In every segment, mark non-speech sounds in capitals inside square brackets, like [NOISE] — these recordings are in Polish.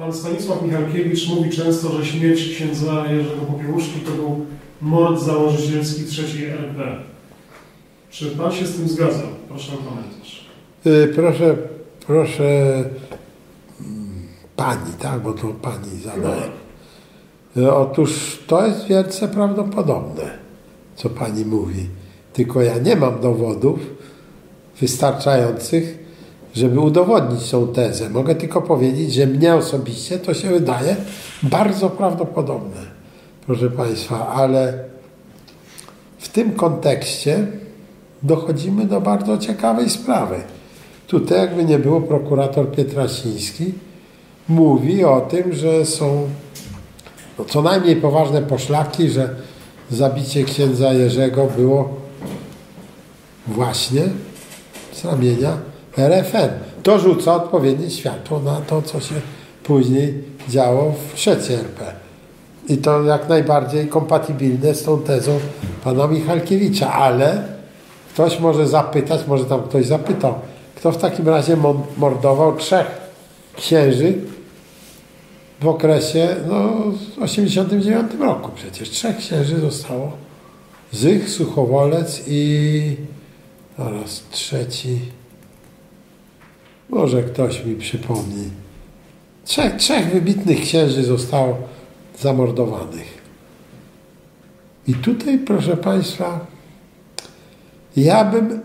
Pan Stanisław Michalkiewicz mówi często, że śmierć księdza Jerzego Popiełuszki to był mord założycielski III RP. Czy Pan się z tym zgadza? Proszę o komentarz. Y, proszę, proszę mm, Pani, tak, bo to Pani zadaje. Y, Otóż to jest wielce prawdopodobne, co Pani mówi. Tylko ja nie mam dowodów wystarczających, żeby udowodnić tą tezę. Mogę tylko powiedzieć, że mnie osobiście to się wydaje bardzo prawdopodobne, proszę Państwa, ale w tym kontekście dochodzimy do bardzo ciekawej sprawy. Tutaj, jakby nie było, prokurator Pietrasiński mówi o tym, że są no, co najmniej poważne poszlaki, że zabicie księdza Jerzego było właśnie z ramienia RFN. To rzuca odpowiednie światło na to, co się później działo w trzeciej RP. I to jak najbardziej kompatybilne z tą tezą pana Michalkiewicza, ale ktoś może zapytać, może tam ktoś zapytał, kto w takim razie mordował trzech księży w okresie no, w 89 roku przecież. Trzech księży zostało. Zych, Suchowolec i oraz trzeci może ktoś mi przypomni. Trzech, trzech wybitnych księży zostało zamordowanych. I tutaj, proszę Państwa, ja bym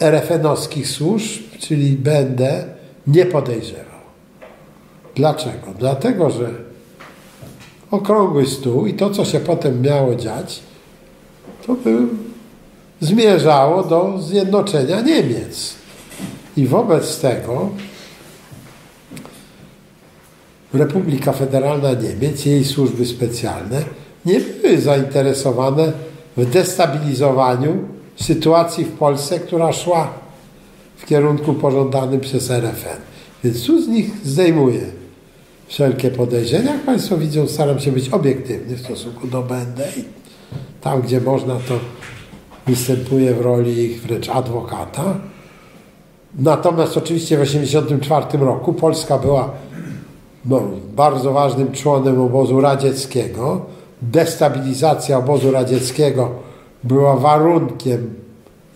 RFN-owskich służb, czyli będę, nie podejrzewał. Dlaczego? Dlatego, że okrągły stół i to, co się potem miało dziać, to by zmierzało do zjednoczenia Niemiec. I wobec tego Republika Federalna Niemiec, jej służby specjalne nie były zainteresowane w destabilizowaniu sytuacji w Polsce, która szła w kierunku pożądanym przez RFN. Więc tu z nich zdejmuję wszelkie podejrzenia. Jak Państwo widzą, staram się być obiektywny w stosunku do BND i tam, gdzie można, to występuję w roli ich wręcz adwokata. Natomiast oczywiście w 1984 roku Polska była no, bardzo ważnym członem obozu radzieckiego. Destabilizacja obozu radzieckiego była warunkiem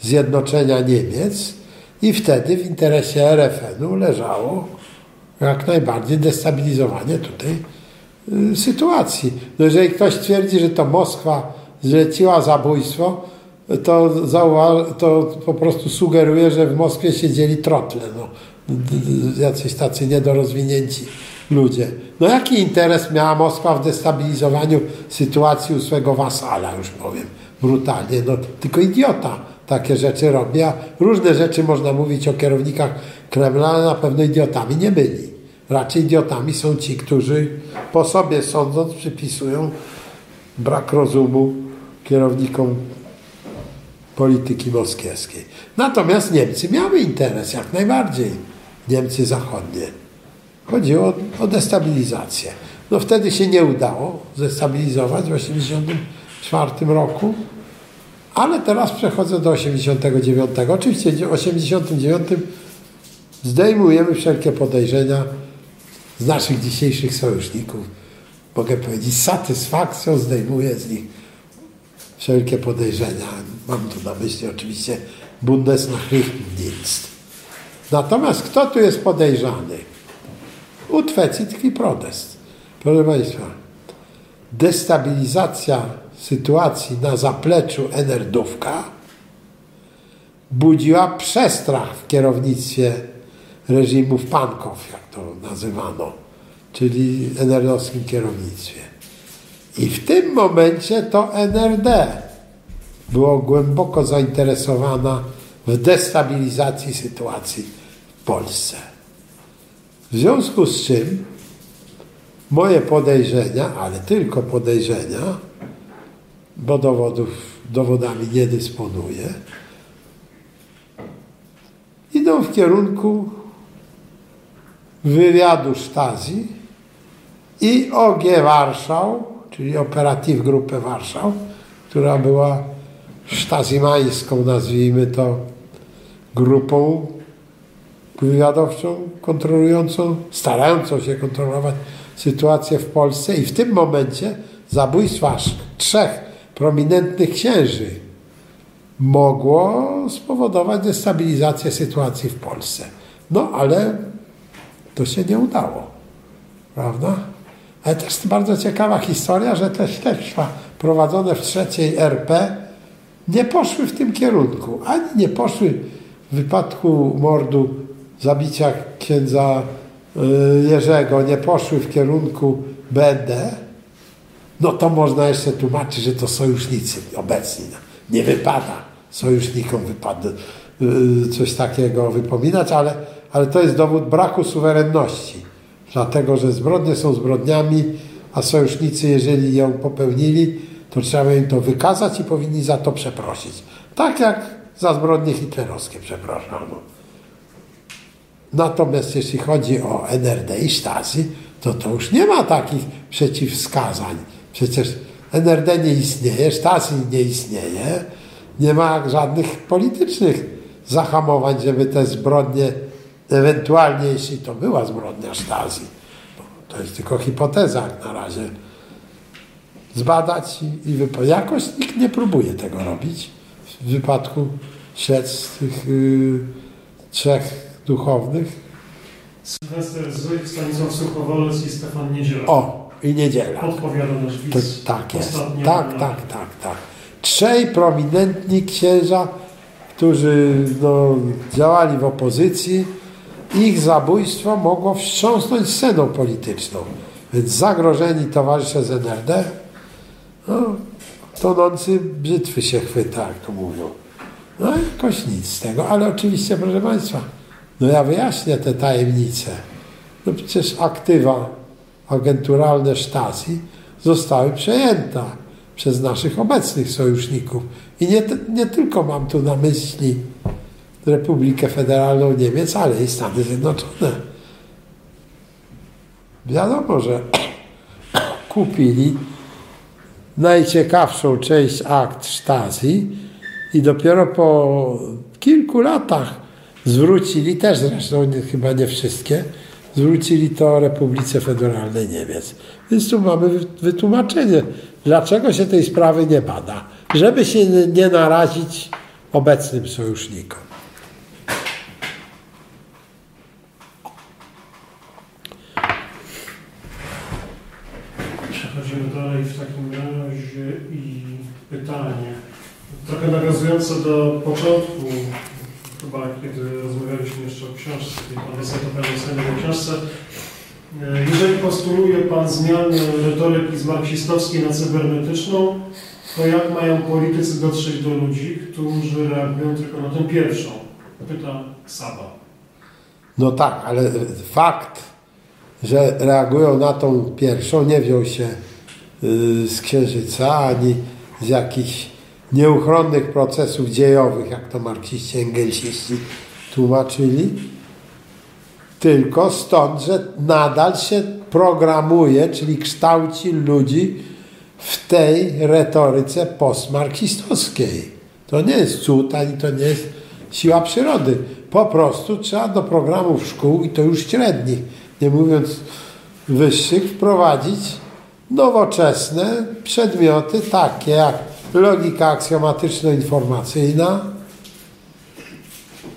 zjednoczenia Niemiec i wtedy w interesie RFN-u leżało jak najbardziej destabilizowanie tutaj y, sytuacji. No jeżeli ktoś twierdzi, że to Moskwa zleciła zabójstwo, to, to po prostu sugeruje, że w Moskwie siedzieli trotle, no, jacyś tacy niedorozwinięci ludzie. No jaki interes miała Moskwa w destabilizowaniu sytuacji u swego wasala, już powiem brutalnie, no tylko idiota takie rzeczy robi, a różne rzeczy można mówić o kierownikach Kremla, ale na pewno idiotami nie byli. Raczej idiotami są ci, którzy po sobie sądząc przypisują brak rozumu kierownikom polityki moskiewskiej. Natomiast Niemcy miały interes jak najbardziej. Niemcy zachodnie. Chodziło o, o destabilizację. No wtedy się nie udało zestabilizować w 1984 roku, ale teraz przechodzę do 89. Oczywiście w 89 zdejmujemy wszelkie podejrzenia z naszych dzisiejszych sojuszników. Mogę powiedzieć, z satysfakcją zdejmuję z nich wszelkie podejrzenia. Mam tu na myśli oczywiście Bundesnachrichtendienst. Natomiast kto tu jest podejrzany? Utwecit tkwi protest. Proszę Państwa, destabilizacja sytuacji na zapleczu Enerdówka budziła przestrach w kierownictwie reżimów pankow, jak to nazywano, czyli NRD-owskim kierownictwie. I w tym momencie to NRD było głęboko zainteresowana w destabilizacji sytuacji w Polsce. W związku z czym moje podejrzenia, ale tylko podejrzenia, bo dowodów, dowodami nie dysponuję, idą w kierunku wywiadu Stazji i OG Warszał, czyli Operatyw Grupę Warszał, która była sztazimańską, nazwijmy to, grupą wywiadowczą kontrolującą, starającą się kontrolować sytuację w Polsce i w tym momencie zabójstwa aż trzech prominentnych księży mogło spowodować destabilizację sytuacji w Polsce. No ale to się nie udało, prawda? Ale też bardzo ciekawa historia, że te śledztwa prowadzone w trzeciej RP nie poszły w tym kierunku. Ani nie poszły w wypadku mordu, zabicia księdza y, Jerzego, nie poszły w kierunku BND, no to można jeszcze tłumaczyć, że to sojusznicy obecni. Nie wypada sojusznikom wypada y, coś takiego wypominać, ale, ale to jest dowód braku suwerenności. Dlatego, że zbrodnie są zbrodniami, a sojusznicy, jeżeli ją popełnili, to trzeba im to wykazać i powinni za to przeprosić. Tak jak za zbrodnie hitlerowskie przepraszano. Natomiast jeśli chodzi o NRD i Stasi, to to już nie ma takich przeciwwskazań. Przecież NRD nie istnieje, Stasi nie istnieje, nie ma żadnych politycznych zahamowań, żeby te zbrodnie, ewentualnie jeśli to była zbrodnia Stasi, to jest tylko hipoteza jak na razie, zbadać i, i wypowiedzieć. Jakoś nikt nie próbuje tego robić w wypadku śledztw tych yy, trzech duchownych. Sylwester Zych, Stanisław Suchowolec i Stefan Niedziela. O, i niedziela. Podpowiada nasz To, widz. tak jest. Tak, na- tak, tak, tak. Trzej prominentni księża, którzy no, działali w opozycji, ich zabójstwo mogło wstrząsnąć sceną polityczną. Więc zagrożeni towarzysze z NRD, no, tonący brzytwy się chwyta, jak to mówią. No jakoś nic z tego, ale oczywiście, proszę Państwa, no ja wyjaśnię te tajemnice. No przecież aktywa agenturalne Stasi zostały przejęte przez naszych obecnych sojuszników. I nie, nie tylko mam tu na myśli Republikę Federalną Niemiec, ale i Stany Zjednoczone. Wiadomo, że [CLEARS THROAT] kupili najciekawszą część akt Stasi i dopiero po kilku latach zwrócili, też zresztą nie, chyba nie wszystkie, zwrócili to Republice Federalnej Niemiec. Więc tu mamy wy- wytłumaczenie, dlaczego się tej sprawy nie bada. Żeby się nie narazić obecnym sojusznikom. Przechodzimy dalej w takim razie i pytanie. Trochę nawiązujące do początku, chyba kiedy rozmawialiśmy jeszcze o książce, Pan Pan o książce. E, Jeżeli postuluje Pan zmianę retoryki z marksistowskiej na cybernetyczną, to jak mają politycy dotrzeć do ludzi, którzy reagują tylko na tę pierwszą? Pyta Saba. No tak, ale fakt, że reagują na tą pierwszą, nie wziął się y, z księżyca ani z jakichś nieuchronnych procesów dziejowych, jak to marksiści, engelsiści tłumaczyli, tylko stąd, że nadal się programuje, czyli kształci ludzi w tej retoryce postmarksistowskiej. To nie jest cud, ani to nie jest siła przyrody. Po prostu trzeba do programów szkół, i to już średnich, nie mówiąc wyższych, wprowadzić nowoczesne przedmioty, takie jak logika aksjomatyczno-informacyjna,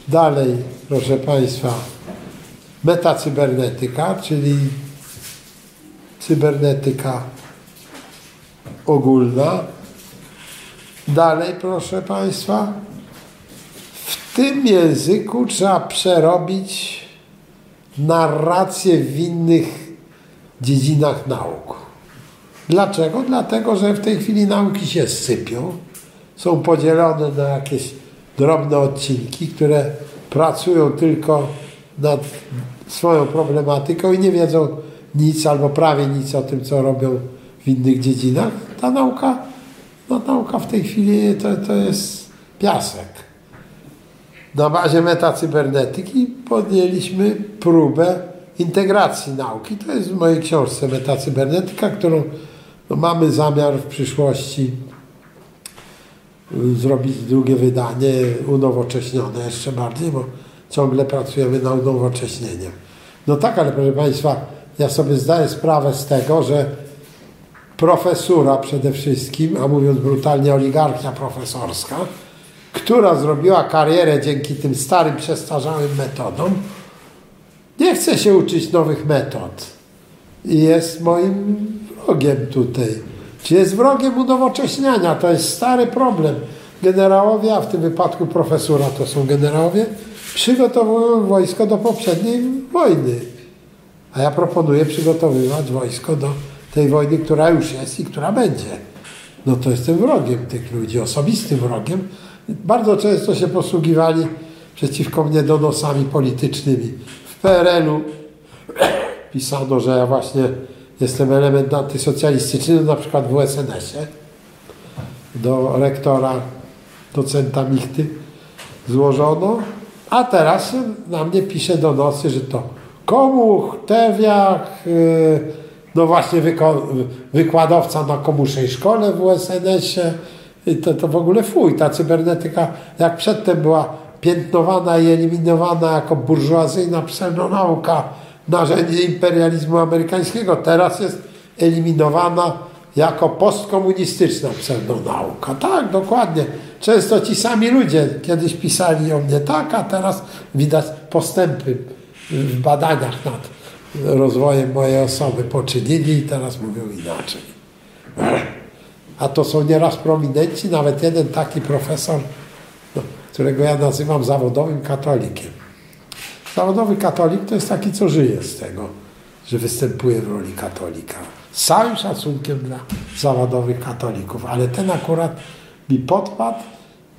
dalej, proszę Państwa, metacybernetyka, czyli cybernetyka ogólna. Dalej, proszę Państwa, w tym języku trzeba przerobić narrację w innych dziedzinach nauk. Dlaczego? Dlatego, że w tej chwili nauki się sypią, są podzielone na jakieś drobne odcinki, które pracują tylko nad swoją problematyką i nie wiedzą nic albo prawie nic o tym, co robią w innych dziedzinach. Ta nauka, no, nauka w tej chwili to, to jest piasek. Na bazie metacybernetyki podjęliśmy próbę integracji nauki. To jest w mojej książce Metacybernetyka, którą no, mamy zamiar w przyszłości y, zrobić drugie wydanie, unowocześnione jeszcze bardziej, bo ciągle pracujemy nad unowocześnieniem. No tak, ale proszę Państwa, ja sobie zdaję sprawę z tego, że profesura przede wszystkim, a mówiąc brutalnie oligarchia profesorska, która zrobiła karierę dzięki tym starym, przestarzałym metodom, nie chce się uczyć nowych metod. I jest moim wrogiem tutaj. Czy jest wrogiem unowocześniania? To jest stary problem. Generałowie, a w tym wypadku profesura to są generałowie, przygotowują wojsko do poprzedniej wojny. A ja proponuję przygotowywać wojsko do tej wojny, która już jest i która będzie. No to jestem wrogiem tych ludzi, osobistym wrogiem. Bardzo często się posługiwali przeciwko mnie donosami politycznymi. W PRL-u pisano, że ja właśnie jestem element antysocjalistyczny, na przykład w USNS-ie do rektora, docenta Michty złożono, a teraz na mnie pisze donosy, że to Komuch, Tewiak, yy, no właśnie wykładowca na komuszej szkole w USNS-ie, to, to w ogóle fuj, ta cybernetyka jak przedtem była piętnowana i eliminowana jako burżuazyjna pseudonauka, narzędzie imperializmu amerykańskiego, teraz jest eliminowana jako postkomunistyczna pseudonauka. Tak, dokładnie. Często ci sami ludzie kiedyś pisali o mnie tak, a teraz widać postępy w badaniach nad rozwojem mojej osoby poczynili i teraz mówią inaczej. A to są nieraz prominenci, nawet jeden taki profesor, no, którego ja nazywam zawodowym katolikiem. Zawodowy katolik to jest taki, co żyje z tego, że występuje w roli katolika. Z całym szacunkiem dla zawodowych katolików, ale ten akurat mi podpadł,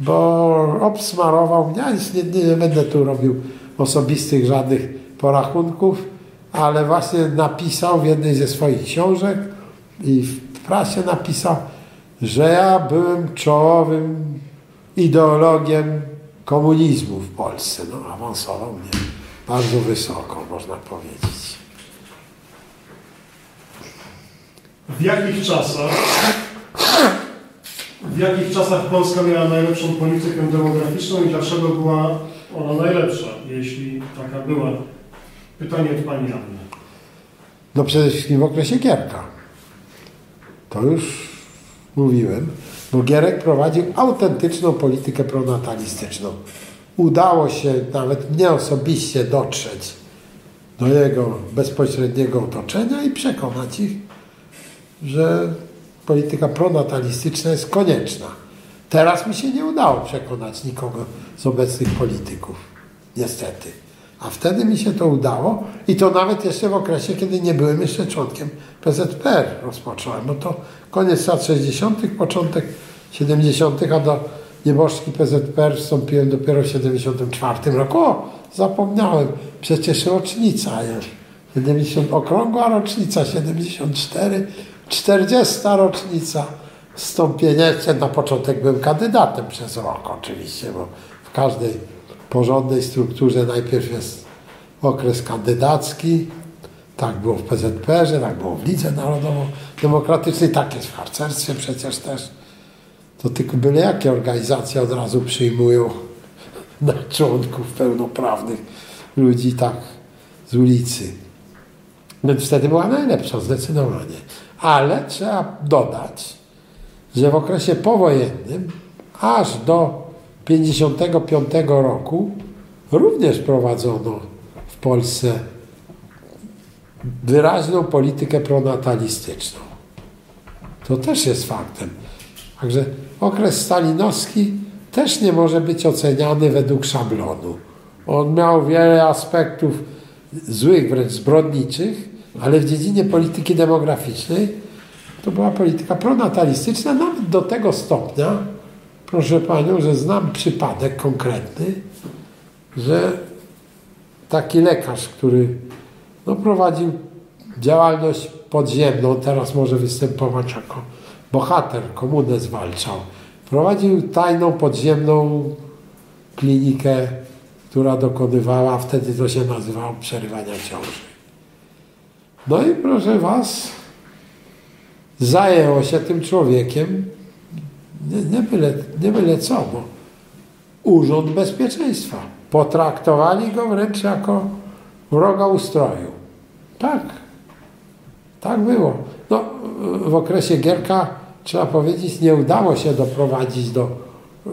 bo obsmarował mnie, nie, nie, nie będę tu robił osobistych żadnych porachunków, ale właśnie napisał w jednej ze swoich książek i w prasie napisał, że ja byłem czołowym ideologiem komunizmu w Polsce. No, awansował mnie bardzo wysoko, można powiedzieć. W jakich czasach w jakich czasach Polska miała najlepszą politykę demograficzną i dlaczego była ona najlepsza, jeśli taka była? Pytanie od Pani Anny. No przede wszystkim w okresie Gierka. To już mówiłem, bo Gierek prowadził autentyczną politykę pronatalistyczną. Udało się nawet mnie osobiście dotrzeć do jego bezpośredniego otoczenia i przekonać ich, że polityka pronatalistyczna jest konieczna. Teraz mi się nie udało przekonać nikogo z obecnych polityków. Niestety. A wtedy mi się to udało i to nawet jeszcze w okresie, kiedy nie byłem jeszcze członkiem PZPR rozpocząłem, bo to koniec lat 60., początek 70., a do nieboszczki PZPR wstąpiłem dopiero w 74 roku. O, zapomniałem, przecież rocznica jest. 70, okrągła rocznica, 74, 40 rocznica wstąpienia. Na początek byłem kandydatem przez rok oczywiście, bo w każdej porządnej strukturze najpierw jest okres kandydacki, tak było w PZPR-ze, tak było w Lidze Narodowo-Demokratycznej, tak jest w harcerstwie przecież też. To tylko byle jakie organizacje od razu przyjmują [LAUGHS] na członków pełnoprawnych ludzi tak z ulicy. Więc wtedy była najlepsza, zdecydowanie. Ale trzeba dodać, że w okresie powojennym aż do 1955 roku również prowadzono w Polsce wyraźną politykę pronatalistyczną. To też jest faktem. Także okres stalinowski też nie może być oceniany według szablonu. On miał wiele aspektów złych, wręcz zbrodniczych, ale w dziedzinie polityki demograficznej to była polityka pronatalistyczna nawet do tego stopnia, proszę Panią, że znam przypadek konkretny, że taki lekarz, który no, prowadził działalność podziemną, teraz może występować jako bohater, komunę zwalczał. Prowadził tajną, podziemną klinikę, która dokonywała, wtedy to się nazywało przerywania ciąży. No i proszę Was, zajęło się tym człowiekiem nie, nie, byle, nie byle co, bo Urząd Bezpieczeństwa potraktowali go wręcz jako wroga ustroju. Tak. Tak było. No, w okresie Gierka, trzeba powiedzieć, nie udało się doprowadzić do yy,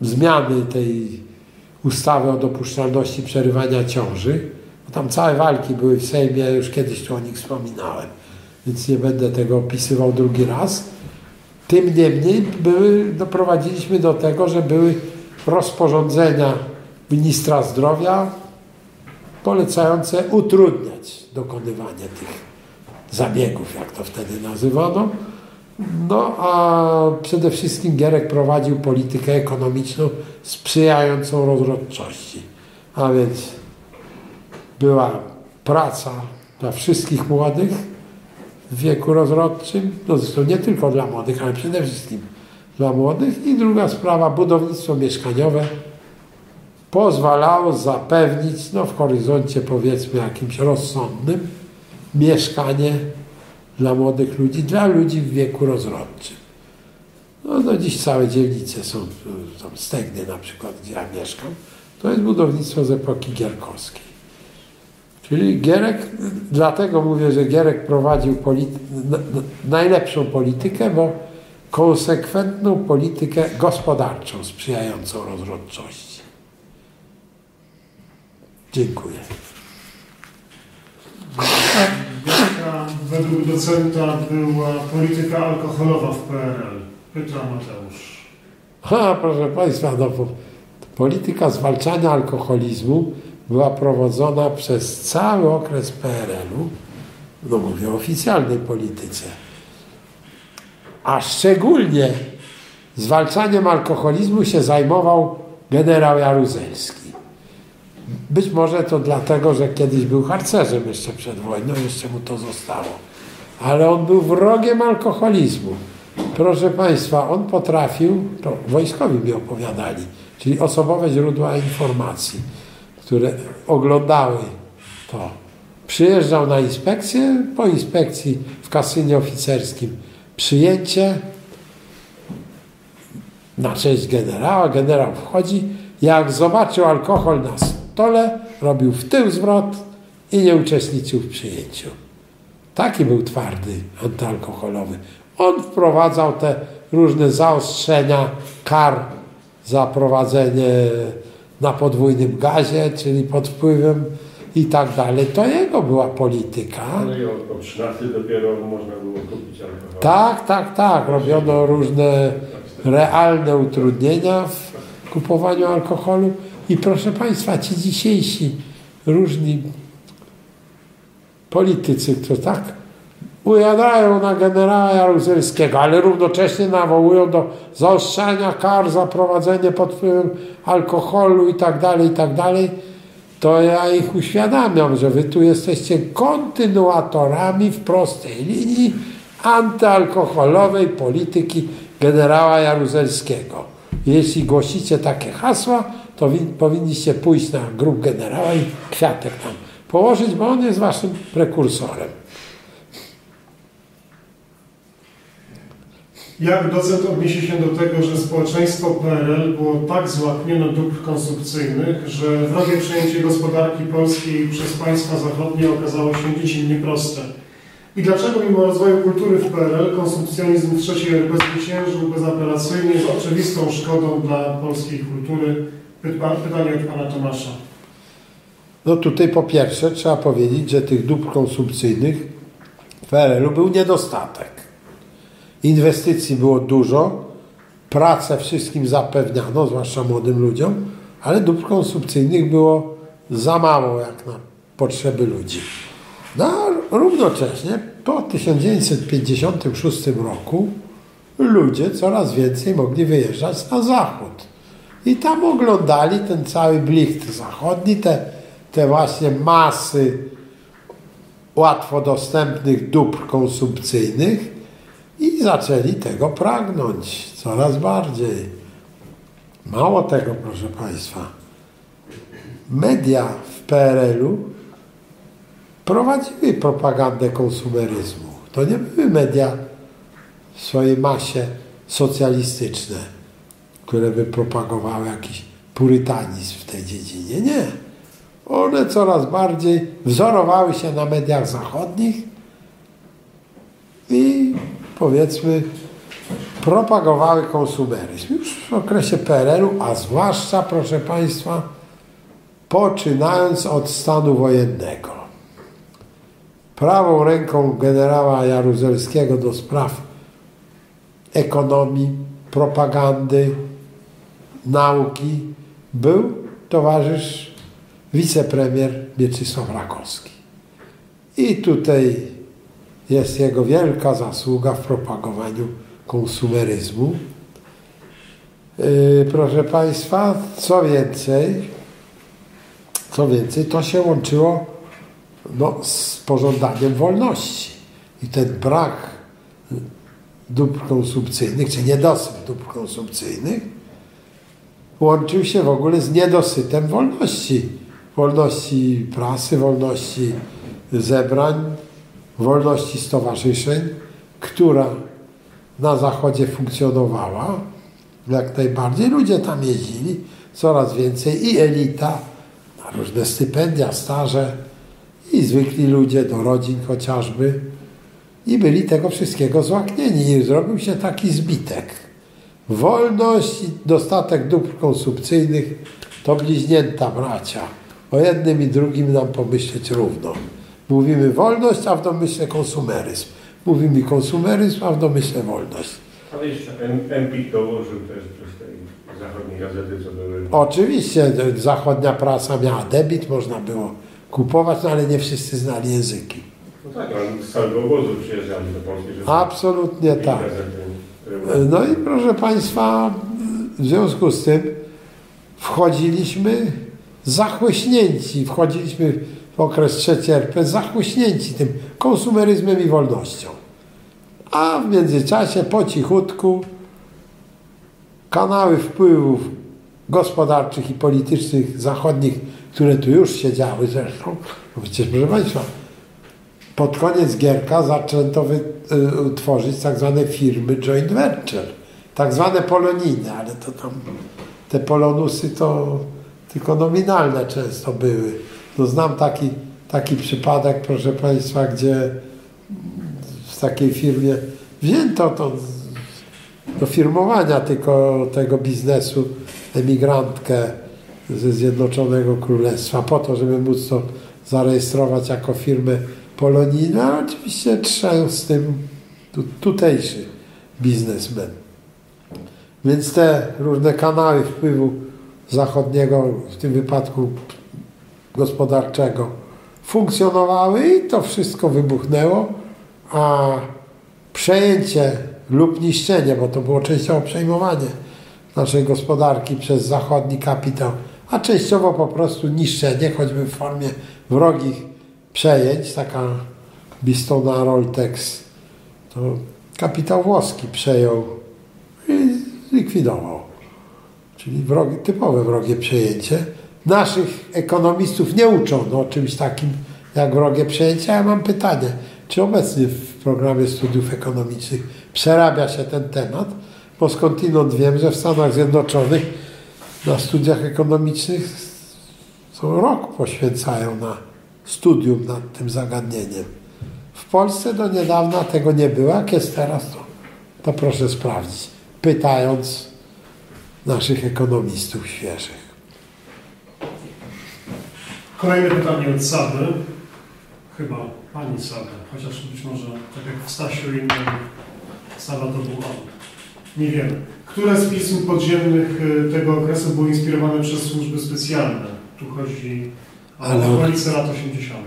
zmiany tej ustawy o dopuszczalności przerywania ciąży. Tam całe walki były w Sejmie, już kiedyś tu o nich wspominałem, więc nie będę tego opisywał drugi raz. Tym niemniej były, doprowadziliśmy do tego, że były rozporządzenia ministra zdrowia polecające utrudniać dokonywanie tych zabiegów, jak to wtedy nazywano. No a przede wszystkim Gierek prowadził politykę ekonomiczną sprzyjającą rozrodczości. A więc była praca dla wszystkich młodych w wieku rozrodczym, no zresztą nie tylko dla młodych, ale przede wszystkim dla młodych. I druga sprawa, budownictwo mieszkaniowe pozwalało zapewnić, no w horyzoncie powiedzmy jakimś rozsądnym, mieszkanie dla młodych ludzi, dla ludzi w wieku rozrodczym. No, no dziś całe dzielnice są, są Stegny na przykład, gdzie ja mieszkam, to jest budownictwo z epoki gierkowskiej. Czyli Gierek, dlatego mówię, że Gierek prowadził polity, najlepszą politykę, bo konsekwentną politykę gospodarczą sprzyjającą rozrodczości. Dziękuję. Jaka według docenta była polityka alkoholowa w PRL? Pyta Mateusz. Ha, proszę Państwa, no, polityka zwalczania alkoholizmu była prowadzona przez cały okres PRL-u, no mówię o oficjalnej polityce, a szczególnie zwalczaniem alkoholizmu się zajmował generał Jaruzelski. Być może to dlatego, że kiedyś był harcerzem jeszcze przed wojną, jeszcze mu to zostało. Ale on był wrogiem alkoholizmu. Proszę Państwa, on potrafił, to wojskowi mi opowiadali, czyli osobowe źródła informacji, które oglądały to. Przyjeżdżał na inspekcję, po inspekcji w kasynie oficerskim przyjęcie na cześć generała. Generał wchodzi, jak zobaczył alkohol na stole, robił w tył zwrot i nie uczestniczył w przyjęciu. Taki był twardy antyalkoholowy. On wprowadzał te różne zaostrzenia kar za prowadzenie na podwójnym gazie, czyli pod wpływem i tak dalej. To jego była polityka. Ale i od 13 dopiero można było kupić alkohol. Tak, tak, tak. Robiono różne realne utrudnienia w kupowaniu alkoholu. I proszę Państwa, ci dzisiejsi różni politycy, to tak ujadają na generała Jaruzelskiego, ale równocześnie nawołują do zaostrzania kar za prowadzenie pod wpływem alkoholu i tak dalej, i tak to ja ich uświadamiam, że wy tu jesteście kontynuatorami w prostej linii antyalkoholowej polityki generała Jaruzelskiego. Jeśli głosicie takie hasła, to powinniście pójść na grób generała i kwiatek tam położyć, bo on jest waszym prekursorem. Jak docent odniesie się do tego, że społeczeństwo PRL było tak złaknione dóbr konsumpcyjnych, że wrogie przejęcie gospodarki polskiej przez państwa zachodnie okazało się niczym nieproste? I dlaczego mimo rozwoju kultury w PRL konsumpcjonizm trzeciej RP zwyciężył bezapelacyjnie z oczywistą szkodą dla polskiej kultury? Pytanie od pana Tomasza. No tutaj po pierwsze trzeba powiedzieć, że tych dóbr konsumpcyjnych w PRL-u był niedostatek. Inwestycji było dużo, pracę wszystkim zapewniano, zwłaszcza młodym ludziom, ale dóbr konsumpcyjnych było za mało jak na potrzeby ludzi. No a równocześnie po 1956 roku ludzie coraz więcej mogli wyjeżdżać na zachód. I tam oglądali ten cały blicht zachodni, te, te właśnie masy łatwo dostępnych dóbr konsumpcyjnych i zaczęli tego pragnąć coraz bardziej. Mało tego, proszę Państwa, media w PRL-u prowadziły propagandę konsumeryzmu. To nie były media w swojej masie socjalistyczne. Które by propagowały jakiś purytanizm w tej dziedzinie. Nie. One coraz bardziej wzorowały się na mediach zachodnich i powiedzmy propagowały konsumeryzm. Już w okresie PRL-u, a zwłaszcza, proszę Państwa, poczynając od stanu wojennego. Prawą ręką generała Jaruzelskiego do spraw ekonomii, propagandy, nauki był towarzysz wicepremier Mieczysław Rakowski. I tutaj jest jego wielka zasługa w propagowaniu konsumeryzmu. Yy, proszę Państwa, co więcej, co więcej, to się łączyło no, z pożądaniem wolności. I ten brak dóbr konsumpcyjnych, czy niedosyt dóbr konsumpcyjnych, łączył się w ogóle z niedosytem wolności. Wolności prasy, wolności zebrań, wolności stowarzyszeń, która na zachodzie funkcjonowała jak najbardziej. Ludzie tam jeździli, coraz więcej i elita na różne stypendia, staże i zwykli ludzie do rodzin chociażby i byli tego wszystkiego złaknieni i zrobił się taki zbitek. Wolność i dostatek dóbr konsumpcyjnych to bliźnięta bracia. O jednym i drugim nam pomyśleć równo. Mówimy wolność, a w domyśle konsumeryzm. Mówimy konsumeryzm, a w domyśle wolność. Ale jeszcze Empik dołożył też przez tej zachodniej gazety, co były. Oczywiście zachodnia prasa miała debit, można było kupować, no ale nie wszyscy znali języki. No tak, ale z całego obozu przyjeżdżali do Polski. Absolutnie tak. gazety. No i proszę Państwa, w związku z tym wchodziliśmy zachłyśnięci, wchodziliśmy w okres trzeciej RP zachłyśnięci tym konsumeryzmem i wolnością. A w międzyczasie po cichutku kanały wpływów gospodarczych i politycznych zachodnich, które tu już się działy zresztą, no przecież proszę Państwa, pod koniec Gierka zaczęto wy, y, tak zwane firmy joint venture, tak zwane poloniny, ale to tam te polonusy to tylko nominalne często były. No znam taki, taki przypadek, proszę Państwa, gdzie w takiej firmie wzięto to do firmowania tylko tego biznesu emigrantkę ze Zjednoczonego Królestwa po to, żeby móc to zarejestrować jako firmę polonijną, a oczywiście trzeba z tym tu, tutejszy biznesmen. Więc te różne kanały wpływu zachodniego, w tym wypadku gospodarczego, funkcjonowały i to wszystko wybuchnęło, a przejęcie lub niszczenie, bo to było częściowo przejmowanie naszej gospodarki przez zachodni kapitał, a częściowo po prostu niszczenie, choćby w formie wrogich przejęć, taka Bistona Roltex, to kapitał włoski przejął i zlikwidował. Czyli wrogi, typowe wrogie przejęcie. Naszych ekonomistów nie uczono o czymś takim jak wrogie przejęcie. Ja mam pytanie, czy obecnie w programie studiów ekonomicznych przerabia się ten temat? Bo skądinąd wiem, że w Stanach Zjednoczonych na studiach ekonomicznych co rok poświęcają na studium nad tym zagadnieniem. W Polsce do niedawna tego nie było. Jak jest teraz, to, to proszę sprawdzić, pytając naszych ekonomistów świeżych. Kolejne pytanie od Sady. Chyba pani Sada, chociaż być może tak jak w Stasiu innym Sada to był on. Nie wiemy. Które z pism podziemnych y, tego okresu były inspirowane przez służby specjalne? Tu chodzi Ale- okolice lat 80.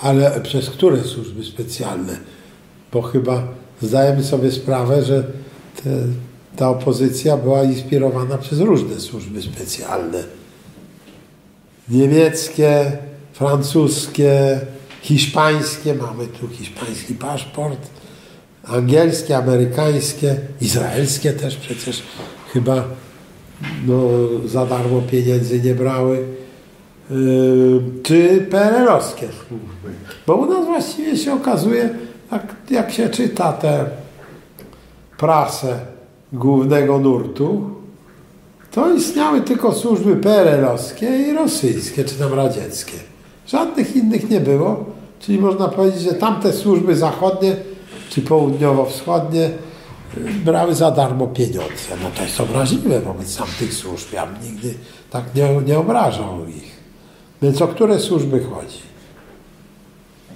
Ale przez które służby specjalne? Bo chyba zdajemy sobie sprawę, że te, ta opozycja była inspirowana przez różne służby specjalne. Niemieckie, francuskie, hiszpańskie, mamy tu hiszpański paszport, angielskie, amerykańskie, izraelskie też przecież chyba no, za darmo pieniędzy nie brały. Yy, czy PRL-owskie służby. Bo u nas właściwie się okazuje, jak, jak się czyta tę prasę głównego nurtu, to istniały tylko służby PRL-owskie i rosyjskie, czy tam radzieckie. Żadnych innych nie było, czyli można powiedzieć, że tamte służby zachodnie czy południowo-wschodnie brały za darmo pieniądze. No to jest obraźliwe wobec tamtych służb. Ja bym nigdy tak nie, nie obrażał ich. Więc o które służby chodzi?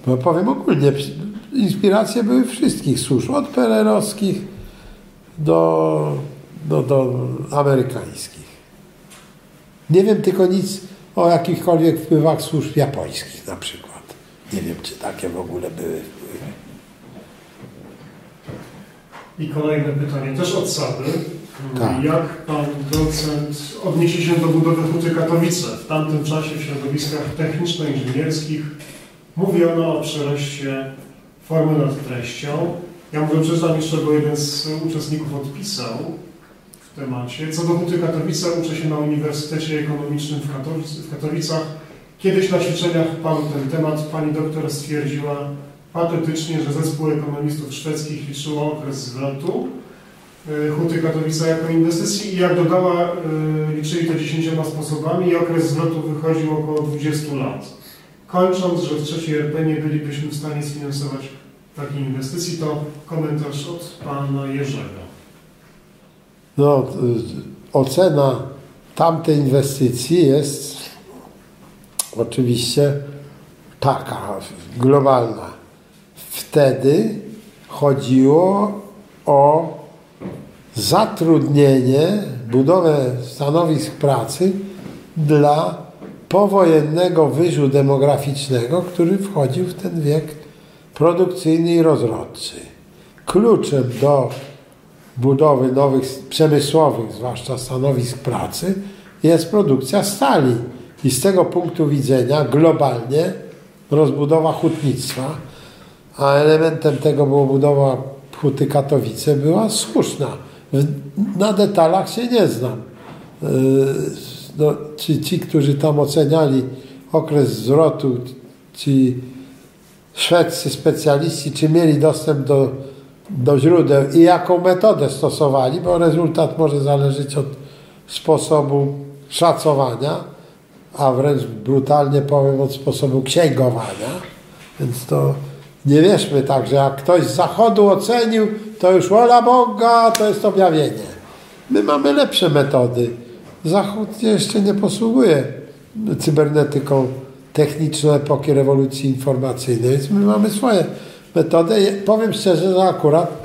Bo powiem ogólnie, inspiracje były wszystkich służb, od PRL-owskich do, do, do amerykańskich. Nie wiem tylko nic o jakichkolwiek wpływach służb japońskich na przykład. Nie wiem, czy takie w ogóle były wpływy. I kolejne pytanie, też od Sady. Tak. Jak pan docent odniesie się do budowy Huty Katowice? W tamtym czasie w środowiskach techniczno-inżynierskich mówiono o przeroście formy nad treścią. Ja może przeczytam jeszcze, bo jeden z uczestników odpisał w temacie. Co do Huty Katowice uczę się na Uniwersytecie Ekonomicznym w, Katowic w Katowicach. Kiedyś na ćwiczeniach padł ten temat. Pani doktor stwierdziła patetycznie, że zespół ekonomistów szwedzkich liczyło okres zwrotu Huty Katowice jako inwestycji i jak dodała, y, liczyli to dziesięcioma sposobami i okres zwrotu wychodził około 20 lat. Kończąc, że w trzeciej RP nie bylibyśmy w stanie sfinansować takiej inwestycji, to komentarz od pana Jerzego. No, y, ocena tamtej inwestycji jest oczywiście taka, globalna. Wtedy chodziło o zatrudnienie, budowę stanowisk pracy dla powojennego wyżu demograficznego, który wchodził w ten wiek produkcyjny i rozrodczy. Kluczem do budowy nowych przemysłowych, zwłaszcza stanowisk pracy, jest produkcja stali. I z tego punktu widzenia globalnie rozbudowa hutnictwa, a elementem tego było budowa huty Katowice, była słuszna. Na detalach się nie znam. Yy, no, ci, ci, którzy tam oceniali okres zwrotu, ci szwedzcy specjaliści, czy mieli dostęp do, do źródeł i jaką metodę stosowali, bo rezultat może zależeć od sposobu szacowania, a wręcz brutalnie powiem od sposobu księgowania. Więc to nie wierzmy tak, że jak ktoś z zachodu ocenił, to już wola Boga, to jest objawienie. My mamy lepsze metody. Zachód jeszcze nie posługuje cybernetyką techniczną epoki rewolucji informacyjnej, więc my mamy swoje metody. Powiem szczerze, że akurat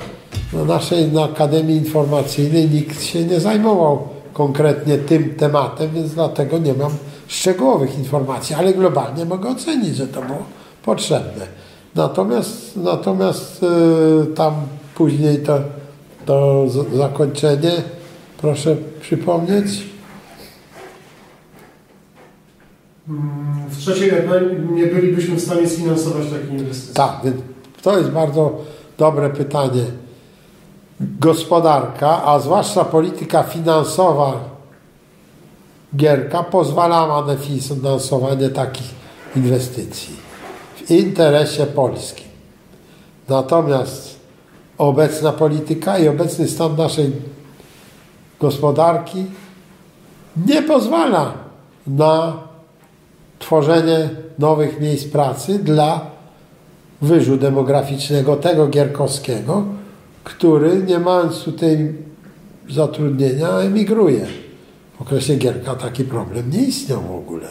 na naszej na Akademii Informacyjnej nikt się nie zajmował konkretnie tym tematem, więc dlatego nie mam szczegółowych informacji, ale globalnie mogę ocenić, że to było potrzebne. Natomiast, natomiast yy, tam później to, to zakończenie, proszę przypomnieć. W trzeciej nie bylibyśmy w stanie sfinansować takiej inwestycji. Tak, to jest bardzo dobre pytanie. Gospodarka, a zwłaszcza polityka finansowa Gierka pozwalała na finansowanie takich inwestycji interesie polskim. Natomiast obecna polityka i obecny stan naszej gospodarki nie pozwala na tworzenie nowych miejsc pracy dla wyżu demograficznego, tego gierkowskiego, który nie mając tutaj zatrudnienia emigruje. W okresie Gierka taki problem nie istniał w ogóle.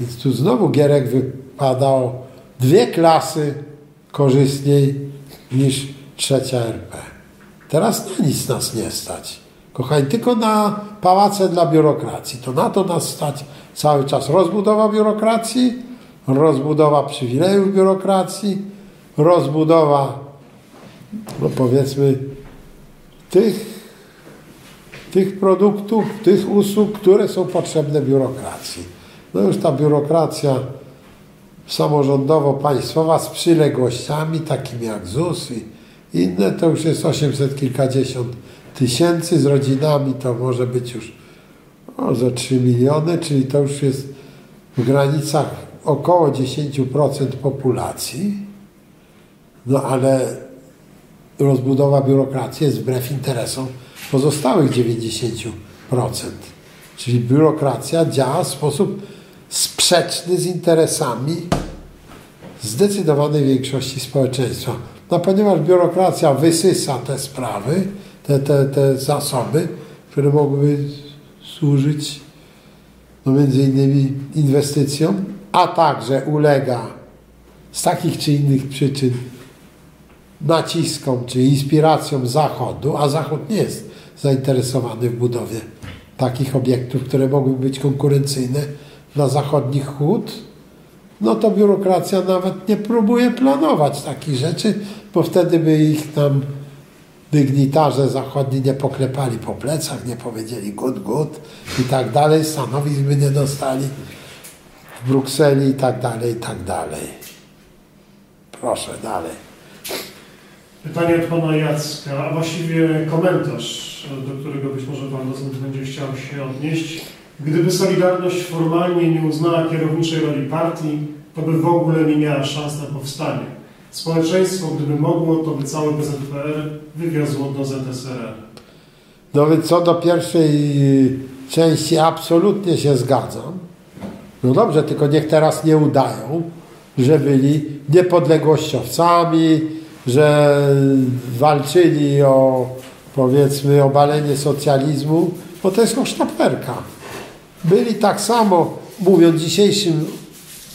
Więc tu znowu Gierek wypada o dwie klasy korzystniej niż trzecia RP. Teraz na nic nas nie stać. Kochani, tylko na pałace dla biurokracji. To na to nas stać cały czas. Rozbudowa biurokracji, rozbudowa przywilejów biurokracji, rozbudowa, no powiedzmy, tych, tych produktów, tych usług, które są potrzebne biurokracji. No już ta biurokracja samorządowo-państwowa z przyległościami, takimi jak ZUS i inne, to już jest 800 kilkadziesiąt tysięcy, z rodzinami to może być już o, ze 3 miliony, czyli to już jest w granicach około 10% populacji. No ale rozbudowa biurokracji jest wbrew interesom pozostałych 90%. Czyli biurokracja działa w sposób sprzeczny z interesami zdecydowanej większości społeczeństwa. No ponieważ biurokracja wysysa te sprawy, te, te, te zasoby, które mogłyby służyć no między innymi inwestycjom, a także ulega z takich czy innych przyczyn naciskom czy inspiracjom Zachodu, a Zachód nie jest zainteresowany w budowie takich obiektów, które mogłyby być konkurencyjne dla zachodnich hut, no to biurokracja nawet nie próbuje planować takich rzeczy, bo wtedy by ich tam dygnitarze zachodni nie poklepali po plecach, nie powiedzieli good, good i tak dalej, stanowisk by nie dostali w Brukseli i tak dalej, i tak dalej. Proszę dalej. Pytanie od pana Jacka, a właściwie komentarz, do którego być może pan docent będzie chciał się odnieść. Gdyby Solidarność formalnie nie uznała kierowniczej roli partii, to by w ogóle nie miała szans na powstanie. Społeczeństwo, gdyby mogło, to by cały PZPR wywiozło do ZSRR. No więc co do pierwszej części absolutnie się zgadzam. No dobrze, tylko niech teraz nie udają, że byli niepodległościowcami, że walczyli o powiedzmy obalenie socjalizmu, bo to jest hosztaplerka. Byli tak samo, mówiąc dzisiejszym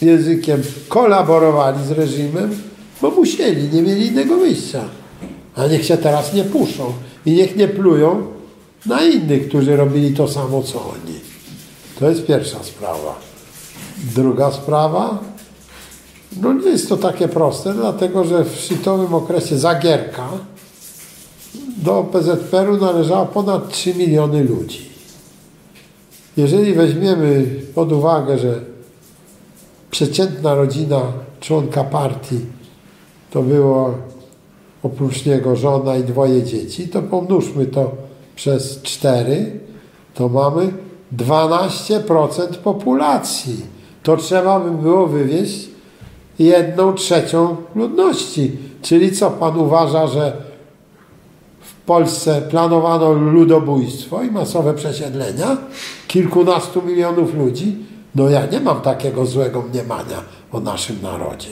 językiem, kolaborowali z reżimem, bo musieli, nie mieli innego wyjścia. A niech się teraz nie puszczą i niech nie plują na innych, którzy robili to samo co oni. To jest pierwsza sprawa. Druga sprawa, no nie jest to takie proste, dlatego że w szczytowym okresie Zagierka do PZPR-u należało ponad 3 miliony ludzi. Jeżeli weźmiemy pod uwagę, że przeciętna rodzina członka partii to było oprócz niego żona i dwoje dzieci, to pomnóżmy to przez 4, to mamy 12% populacji. To trzeba by było wywieźć jedną trzecią ludności. Czyli co pan uważa, że Polsce planowano ludobójstwo i masowe przesiedlenia kilkunastu milionów ludzi? No ja nie mam takiego złego mniemania o naszym narodzie.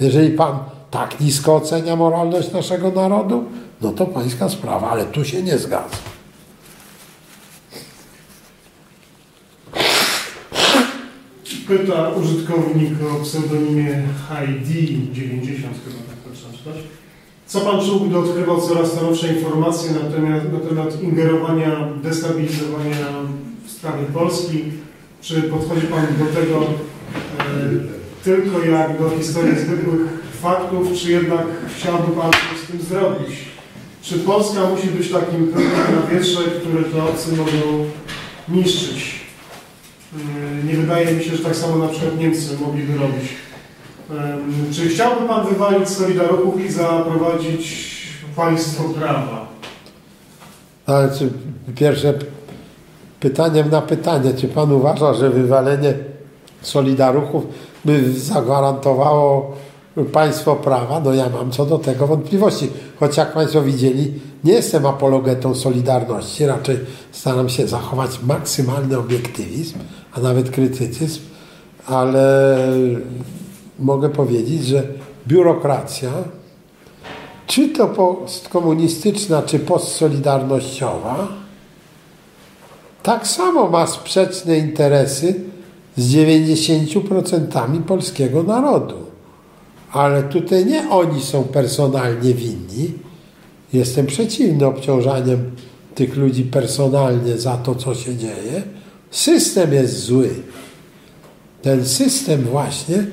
Jeżeli pan tak nisko ocenia moralność naszego narodu, no to pańska sprawa, ale tu się nie zgadza. Pyta użytkownik o pseudonimie Heidi90, chyba tak czytać. Co pan czuł, gdy odkrywał coraz nowsze informacje na temat, na temat ingerowania, destabilizowania w sprawie Polski? Czy podchodzi pan do tego e, tylko jak do historii zwykłych faktów, czy jednak chciałby pan coś z tym zrobić? Czy Polska musi być takim pyłkiem na wietrze, które to obcy mogą niszczyć? Yy, Nie wydaje mi się, że tak samo na przykład Niemcy mogliby robić. Czy chciałby Pan wywalić Solidarów i zaprowadzić państwo prawa? Ale czy pierwsze p- pytaniem na pytanie, czy pan uważa, że wywalenie Solidaruchów by zagwarantowało państwo prawa? No ja mam co do tego wątpliwości. Choć jak państwo widzieli, nie jestem apologetą Solidarności, raczej staram się zachować maksymalny obiektywizm, a nawet krytycyzm, ale mogę powiedzieć, że biurokracja czy to postkomunistyczna, czy postsolidarnościowa, tak samo ma sprzeczne interesy z 90% polskiego narodu. Ale tutaj nie oni są personalnie winni. Jestem przeciwny obciążaniem tych ludzi personalnie za to, co się dzieje. System jest zły. Ten system właśnie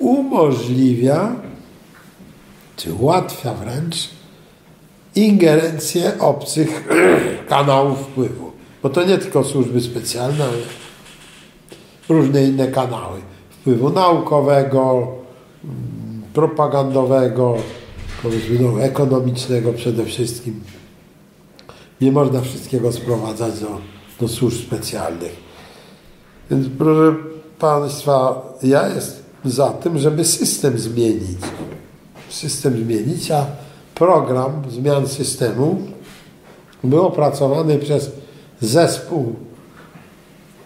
umożliwia czy ułatwia wręcz ingerencję obcych [CLEARS THROAT] kanałów wpływu. Bo to nie tylko służby specjalne, ale różne inne kanały wpływu naukowego, propagandowego, powiedzmy no, ekonomicznego przede wszystkim. Nie można wszystkiego sprowadzać do, do służb specjalnych. Więc proszę Państwa, ja jestem za tym, żeby system zmienić system zmienić, a program zmian systemu był opracowany przez zespół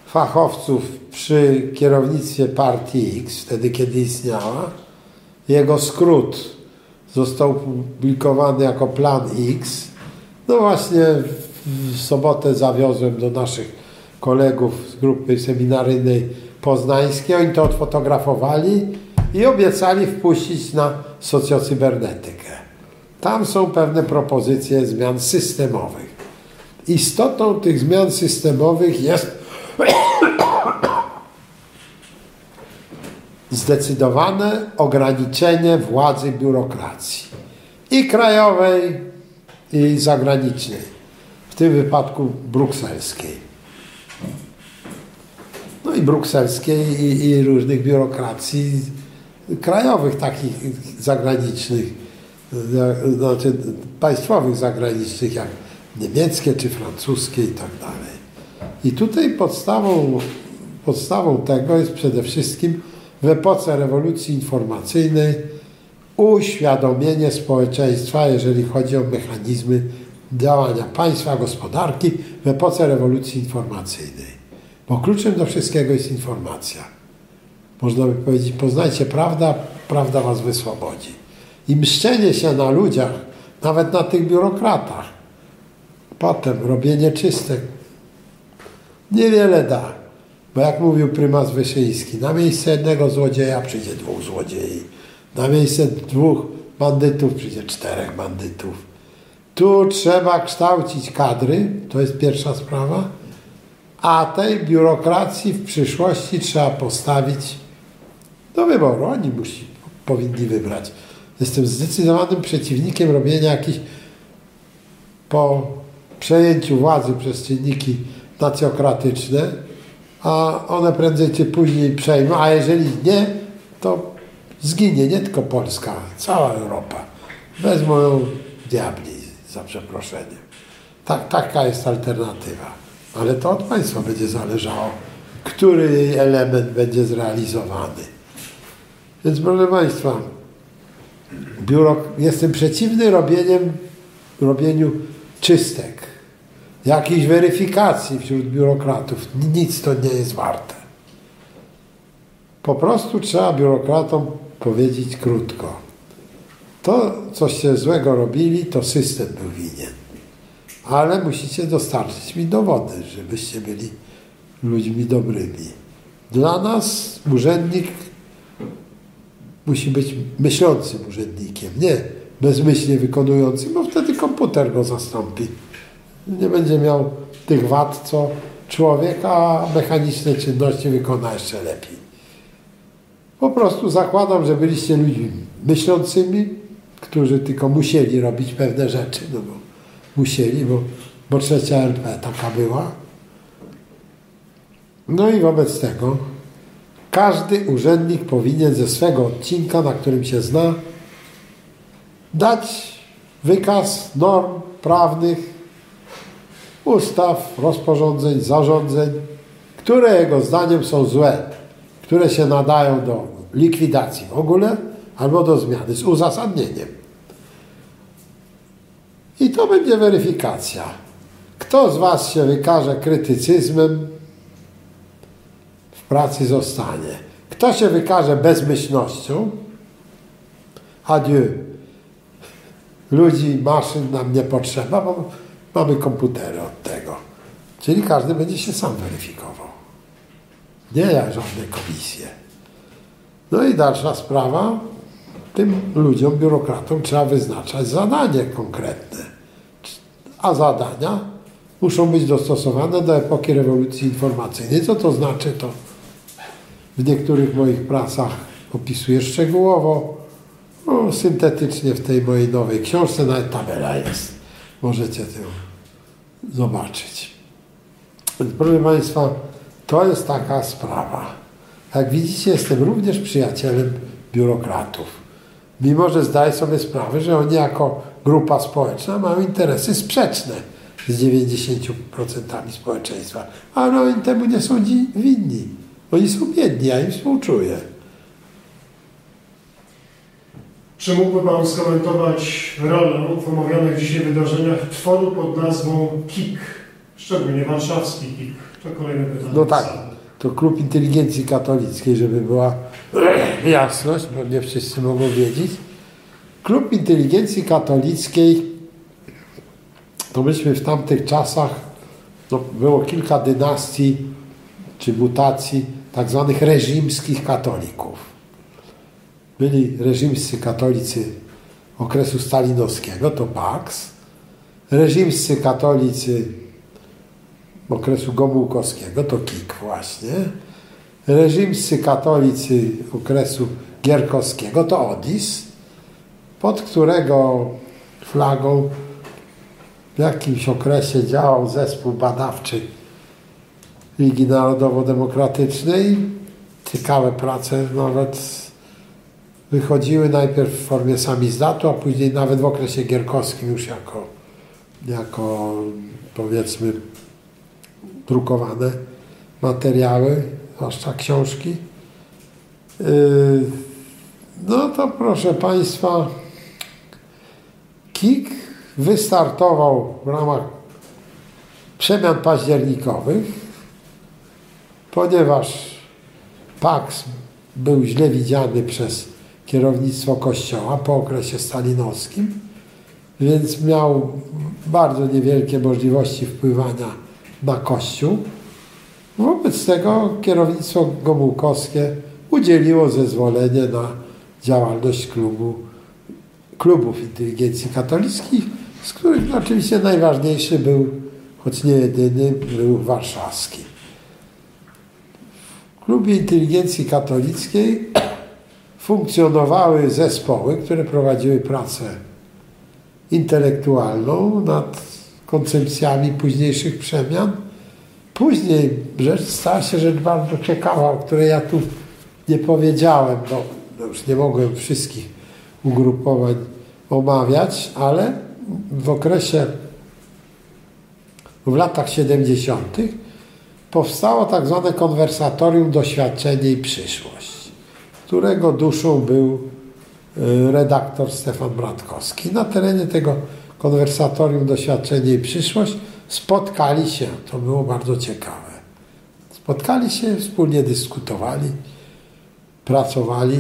fachowców przy kierownictwie partii X, wtedy kiedy istniała. Jego skrót został opublikowany jako Plan X. No właśnie w sobotę zawiozłem do naszych kolegów z grupy seminaryjnej poznańskiej. Oni to odfotografowali i obiecali wpuścić na socjocybernetykę. Tam są pewne propozycje zmian systemowych. Istotą tych zmian systemowych jest [COUGHS] zdecydowane ograniczenie władzy biurokracji i krajowej, i zagranicznej, w tym wypadku brukselskiej. I brukselskiej, i, i różnych biurokracji krajowych, takich zagranicznych, znaczy państwowych zagranicznych, jak niemieckie czy francuskie i tak dalej. I tutaj podstawą, podstawą tego jest przede wszystkim w epoce rewolucji informacyjnej uświadomienie społeczeństwa, jeżeli chodzi o mechanizmy działania państwa, gospodarki w epoce rewolucji informacyjnej. Bo kluczem do wszystkiego jest informacja. Można by powiedzieć, poznajcie prawdę, prawda was wyswobodzi. I mszczenie się na ludziach, nawet na tych biurokratach, potem robienie czystek, niewiele da. Bo jak mówił prymas Wyszyński, na miejsce jednego złodzieja przyjdzie dwóch złodziei. Na miejsce dwóch bandytów przyjdzie czterech bandytów. Tu trzeba kształcić kadry, to jest pierwsza sprawa, a tej biurokracji w przyszłości trzeba postawić do wyboru. Oni musi, powinni wybrać. Jestem zdecydowanym przeciwnikiem robienia jakichś po przejęciu władzy przez czynniki nacjokratyczne, a one prędzej czy później przejmą, a jeżeli nie, to zginie nie tylko Polska, cała Europa. Wezmą ją diabli, za przeproszeniem. Tak, taka jest alternatywa. Ale to od Państwa będzie zależało, który element będzie zrealizowany. Więc proszę Państwa, jestem przeciwny robieniem, robieniu czystek, jakiejś weryfikacji wśród biurokratów. Nic to nie jest warte. Po prostu trzeba biurokratom powiedzieć krótko. To, coście złego robili, to system był winien. Ale musicie dostarczyć mi dowody, żebyście byli ludźmi dobrymi. Dla nas urzędnik musi być myślącym urzędnikiem, nie bezmyślnie wykonującym, bo wtedy komputer go zastąpi. Nie będzie miał tych wad, co człowiek, a mechaniczne czynności wykona jeszcze lepiej. Po prostu zakładam, że byliście ludźmi myślącymi, którzy tylko musieli robić pewne rzeczy, no bo musieli, bo, bo trzecia RP taka była. No i wobec tego każdy urzędnik powinien ze swego odcinka, na którym się zna, dać wykaz norm prawnych, ustaw, rozporządzeń, zarządzeń, które jego zdaniem są złe, które się nadają do likwidacji w ogóle albo do zmiany z uzasadnieniem. I to będzie weryfikacja. Kto z Was się wykaże krytycyzmem, w pracy zostanie. Kto się wykaże bezmyślnością, adieu. Ludzi, maszyn nam nie potrzeba, bo mamy komputery od tego. Czyli każdy będzie się sam weryfikował. Nie jak żadne komisje. No i dalsza sprawa, tym ludziom, biurokratom trzeba wyznaczać zadanie konkretne. A zadania muszą być dostosowane do epoki rewolucji informacyjnej. Co to znaczy, to w niektórych moich pracach opisuję szczegółowo. No, syntetycznie w tej mojej nowej książce nawet tabela jest. Możecie to zobaczyć. Proszę Państwa, to jest taka sprawa. Jak widzicie, jestem również przyjacielem biurokratów mimo że zdaję sobie sprawę, że oni jako grupa społeczna mają interesy sprzeczne z 90% społeczeństwa. Ale oni temu nie są winni. Oni są biedni, ja im współczuję. Czy mógłby Pan skomentować rolę w omawianych dzisiaj wydarzeniach tworu pod nazwą KIK, szczególnie warszawski KIK, To kolejne pytanie. No tak, to Klub Inteligencji Katolickiej, żeby była jasność, bo nie wszyscy mogą wiedzieć. Klub Inteligencji Katolickiej, to myśmy w tamtych czasach, no, było kilka dynastii czy mutacji tak zwanych reżimskich katolików. Byli reżimscy katolicy okresu stalinowskiego, to PAX, reżimscy katolicy okresu Gomułkowskiego, to KIK właśnie, reżimscy katolicy okresu Gierkowskiego, to ODIS, pod którego flagą w jakimś okresie działał zespół badawczy Ligi Narodowo-Demokratycznej. Ciekawe prace nawet wychodziły najpierw w formie samizdatu, a później nawet w okresie gierkowskim już jako, jako powiedzmy drukowane materiały, zwłaszcza książki. Yy, no to proszę Państwa, KIK wystartował w ramach przemian październikowych, ponieważ PAX był źle widziany przez kierownictwo Kościoła po okresie stalinowskim, więc miał bardzo niewielkie możliwości wpływania na Kościół. Wobec tego kierownictwo gomułkowskie udzieliło zezwolenie na działalność klubu, klubów inteligencji katolickiej, z których oczywiście najważniejszy był, choć nie jedyny, był warszawski. W klubie inteligencji katolickiej [CLEARS THROAT] funkcjonowały zespoły, które prowadziły pracę intelektualną nad koncepcjami późniejszych przemian. Później rzecz stała się rzecz bardzo ciekawa, o której ja tu nie powiedziałem, bo już nie mogłem wszystkich ugrupowań omawiać, ale w okresie, w latach 70. powstało tak zwane konwersatorium Doświadczenie i Przyszłość, którego duszą był y, redaktor Stefan Bratkowski. Na terenie tego konwersatorium Doświadczenie i Przyszłość spotkali się, to było bardzo ciekawe. Spotkali się, wspólnie dyskutowali, pracowali.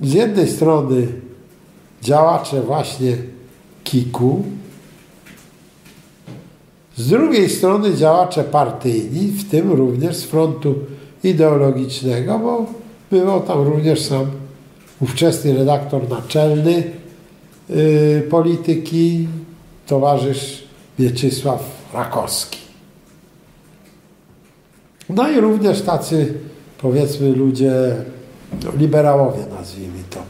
Z jednej strony działacze właśnie KIK-u, z drugiej strony działacze partyjni, w tym również z frontu ideologicznego, bo był tam również sam ówczesny redaktor naczelny yy, polityki, towarzysz Mieczysław Rakowski. No i również tacy, powiedzmy, ludzie, no, liberałowie nazwijmy to.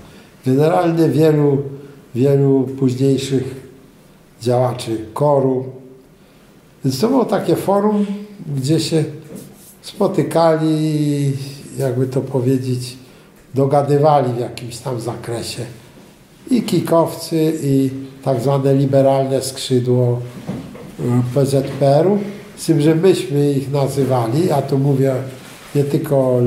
Generalnie wielu, wielu późniejszych działaczy koru. Więc to było takie forum, gdzie się spotykali, jakby to powiedzieć, dogadywali w jakimś tam zakresie i kikowcy, i tak zwane liberalne skrzydło y, PZPR-u, z tym, że myśmy ich nazywali, a tu mówię nie tylko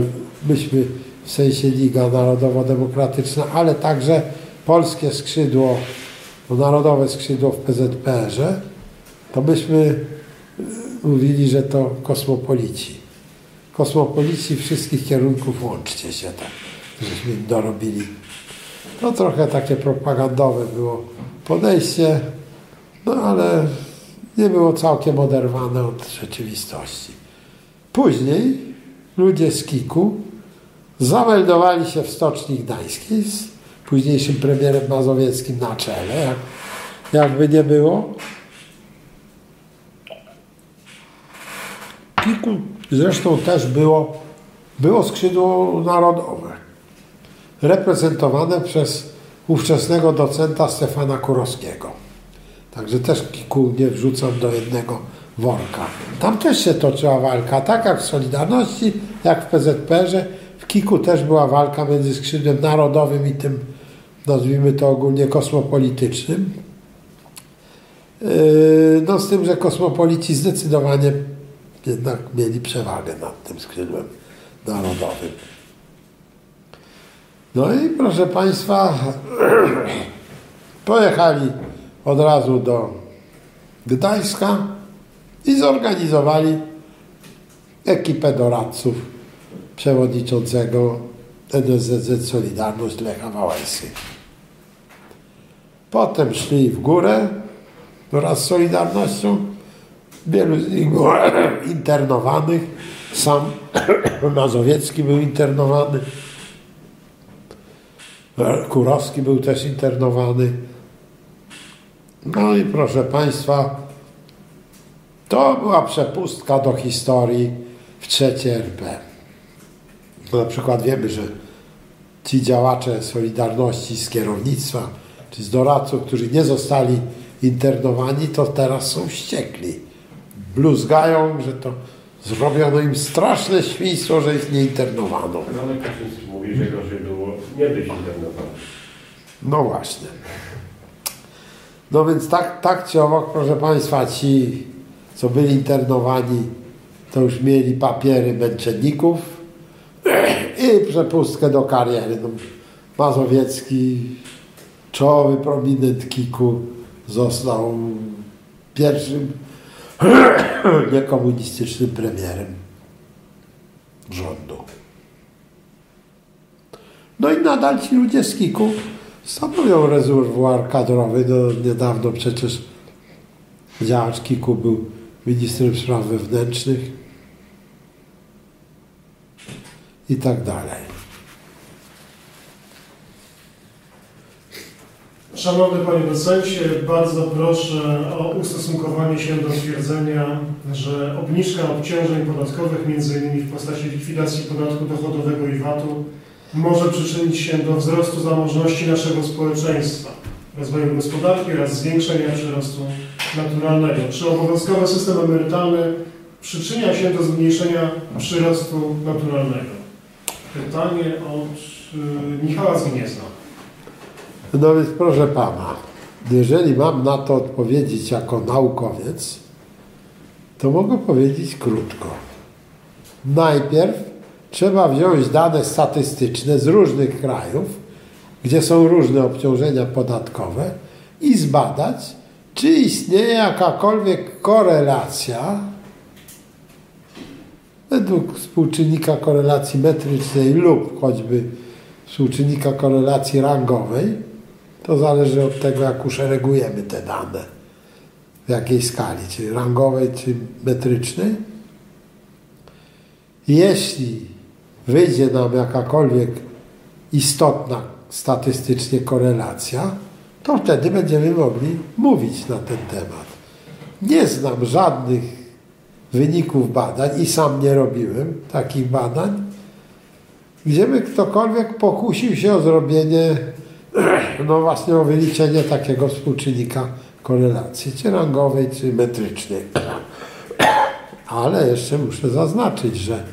myśmy w sensie Liga Narodowo-Demokratyczna, ale także polskie skrzydło, narodowe skrzydło w PZPR-ze, to myśmy y, mówili, że to kosmopolici. Kosmopolici wszystkich kierunków łączcie się tak, żeśmy dorobili. To trochę takie propagandowe było podejście, no ale nie było całkiem oderwane od rzeczywistości. Później ludzie z Kiku zameldowali się w Stoczni Gdańskiej z późniejszym premierem Mazowieckim na czele, jak, jakby nie było. Kiku zresztą też było, było skrzydło narodowe, reprezentowane przez ówczesnego docenta Stefana Kurowskiego. Także też Kiku nie wrzucam do jednego worka. Tam też się toczyła walka, tak jak w Solidarności, jak w PZPR-ze. W Kiku też była walka między skrzydłem narodowym i tym, nazwijmy to ogólnie kosmopolitycznym. Yy, no z tym, że kosmopolici zdecydowanie jednak mieli przewagę nad tym skrzydłem narodowym. No i proszę Państwa, [CLEARS THROAT] pojechali od razu do Gdańska i zorganizowali ekipę doradców przewodniczącego NSZZ Solidarność Lecha Wałęsy. Potem szli w górę wraz z Solidarnością. Wielu z nich było [CLEARS THROAT] internowanych. Sam [CLEARS THROAT] Mazowiecki był internowany. Kurowski był też internowany. No i proszę Państwa, to była przepustka do historii w trzeciej RP. Na przykład wiemy, że ci działacze Solidarności z kierownictwa czy z doradców, którzy nie zostali internowani, to teraz są wściekli. Bluzgają, że to zrobiono im straszne świństwo, że ich nie internowano. No ale Kaczyński mówi, że gorzej było nie być internowanym. No właśnie. No więc tak, tak czy owak, proszę Państwa, ci, co byli internowani, to już mieli papiery męczenników [CLEARS THROAT] i przepustkę do kariery. No, Mazowiecki, czołowy prominent Kiku, został pierwszym [CLEARS THROAT] niekomunistycznym premierem rządu. No i nadal ci ludzie z Kiku stanowią rezerwuar kadrowy. No, niedawno przecież działacz Kiku był ministrem spraw wewnętrznych i tak dalej. Szanowny Panie Docencie, bardzo proszę o ustosunkowanie się do twierdzenia, że obniżka obciążeń podatkowych, m.in. w postaci likwidacji podatku dochodowego i VAT-u, może przyczynić się do wzrostu zamożności naszego społeczeństwa, rozwoju gospodarki oraz zwiększenia przyrostu naturalnego. Czy obowiązkowy system emerytalny przyczynia się do zmniejszenia przyrostu naturalnego? Pytanie od y, Michała Zgniezna. No więc proszę Pana, jeżeli mam na to odpowiedzieć jako naukowiec, to mogę powiedzieć krótko. Najpierw trzeba wziąć dane statystyczne z różnych krajów, gdzie są różne obciążenia podatkowe i zbadać, czy istnieje jakakolwiek korelacja według współczynnika korelacji metrycznej lub choćby współczynnika korelacji rangowej. To zależy od tego, jak uszeregujemy te dane, w jakiej skali, czy rangowej, czy metrycznej. Jeśli wyjdzie nam jakakolwiek istotna statystycznie korelacja, to wtedy będziemy mogli mówić na ten temat. Nie znam żadnych wyników badań i sam nie robiłem takich badań, gdzie by ktokolwiek pokusił się o zrobienie, [CLEARS THROAT] no właśnie o wyliczenie takiego współczynnika korelacji, czy rangowej, czy metrycznej. [CLEARS THROAT] Ale jeszcze muszę zaznaczyć, że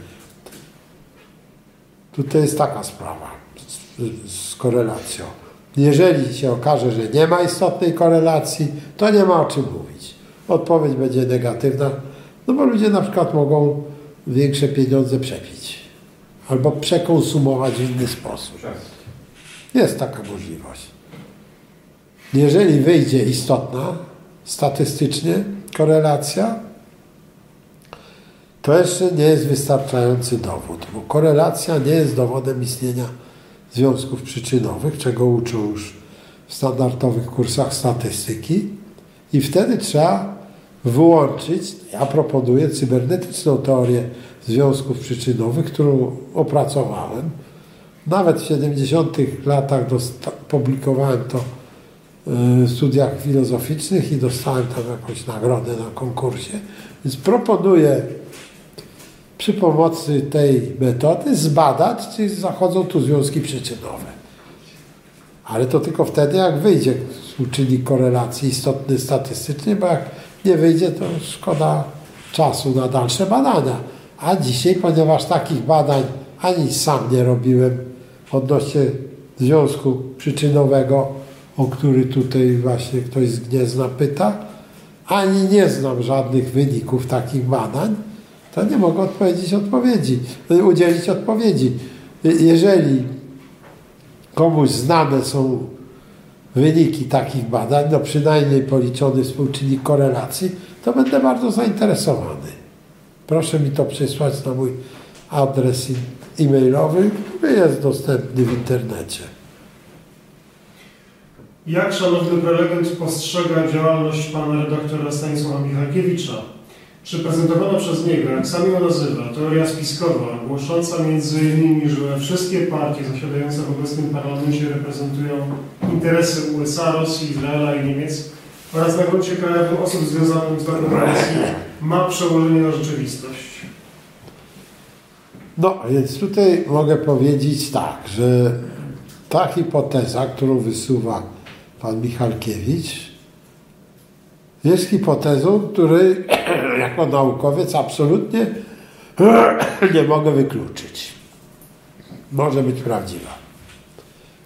tutaj jest taka sprawa z, z korelacją. Jeżeli się okaże, że nie ma istotnej korelacji, to nie ma o czym mówić. Odpowiedź będzie negatywna, no bo ludzie na przykład mogą większe pieniądze przepić albo przekonsumować w inny sposób. Jest taka możliwość. Jeżeli wyjdzie istotna statystycznie korelacja, to jeszcze nie jest wystarczający dowód, bo korelacja nie jest dowodem istnienia związków przyczynowych, czego uczą już w standardowych kursach statystyki i wtedy trzeba wyłączyć, ja proponuję cybernetyczną teorię związków przyczynowych, którą opracowałem. Nawet w 70 latach publikowałem to w studiach filozoficznych i dostałem tam jakąś nagrodę na konkursie. Więc proponuję przy pomocy tej metody zbadać, czy zachodzą tu związki przyczynowe. Ale to tylko wtedy, jak wyjdzie współczynnik korelacji istotny statystycznie, bo jak nie wyjdzie, to szkoda czasu na dalsze badania. A dzisiaj, ponieważ takich badań ani sam nie robiłem odnośnie związku przyczynowego, o który tutaj właśnie ktoś z Gniezna pyta, ani nie znam żadnych wyników takich badań, to nie mogę odpowiedzieć odpowiedzi, udzielić odpowiedzi. Jeżeli komuś znane są wyniki takich badań, no przynajmniej policzony współczynnik korelacji, to będę bardzo zainteresowany. proszę mi to przysłać na mój adres e-mailowy, który jest dostępny w internecie. Jak szanowny prelegent postrzega działalność pana redaktora Stanisława Michalkiewicza? Czy prezentowana przez niego, jak sam ją nazywa, teoria spiskowa, głosząca między innymi, że wszystkie partie zasiadające w obecnym parlamencie reprezentują interesy USA, Rosji, Izraela i Niemiec oraz na gruncie krajowym osób związanych z Rosji, ma przełożenie na rzeczywistość? No, więc tutaj mogę powiedzieć tak, że ta hipoteza, którą wysuwa pan Michalkiewicz, jest hipotezą, której [CLEARS THROAT] jako naukowiec absolutnie [CLEARS THROAT] nie mogę wykluczyć. Może być prawdziwa.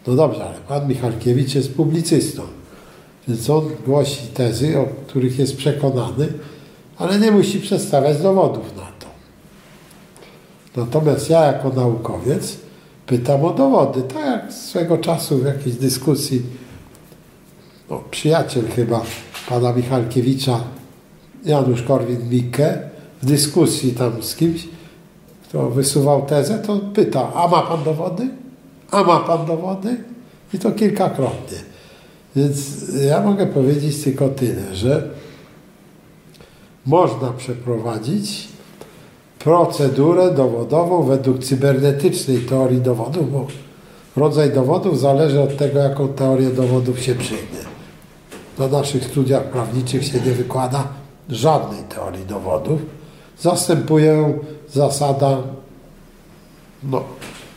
No dobrze, ale pan Michalkiewicz jest publicystą, więc on głosi tezy, o których jest przekonany, ale nie musi przedstawiać dowodów na to. Natomiast ja jako naukowiec pytam o dowody, tak jak swego czasu w jakiejś dyskusji no, przyjaciel chyba pana Michalkiewicza, Janusz Korwin-Mikke, w dyskusji tam z kimś, kto wysuwał tezę, to pyta, a ma pan dowody? A ma pan dowody? I to kilkakrotnie. Więc ja mogę powiedzieć tylko tyle, że można przeprowadzić procedurę dowodową według cybernetycznej teorii dowodów, bo rodzaj dowodów zależy od tego, jaką teorię dowodów się przyjmie. Na naszych studiach prawniczych się nie wykłada żadnej teorii dowodów. Zastępuje zasada no,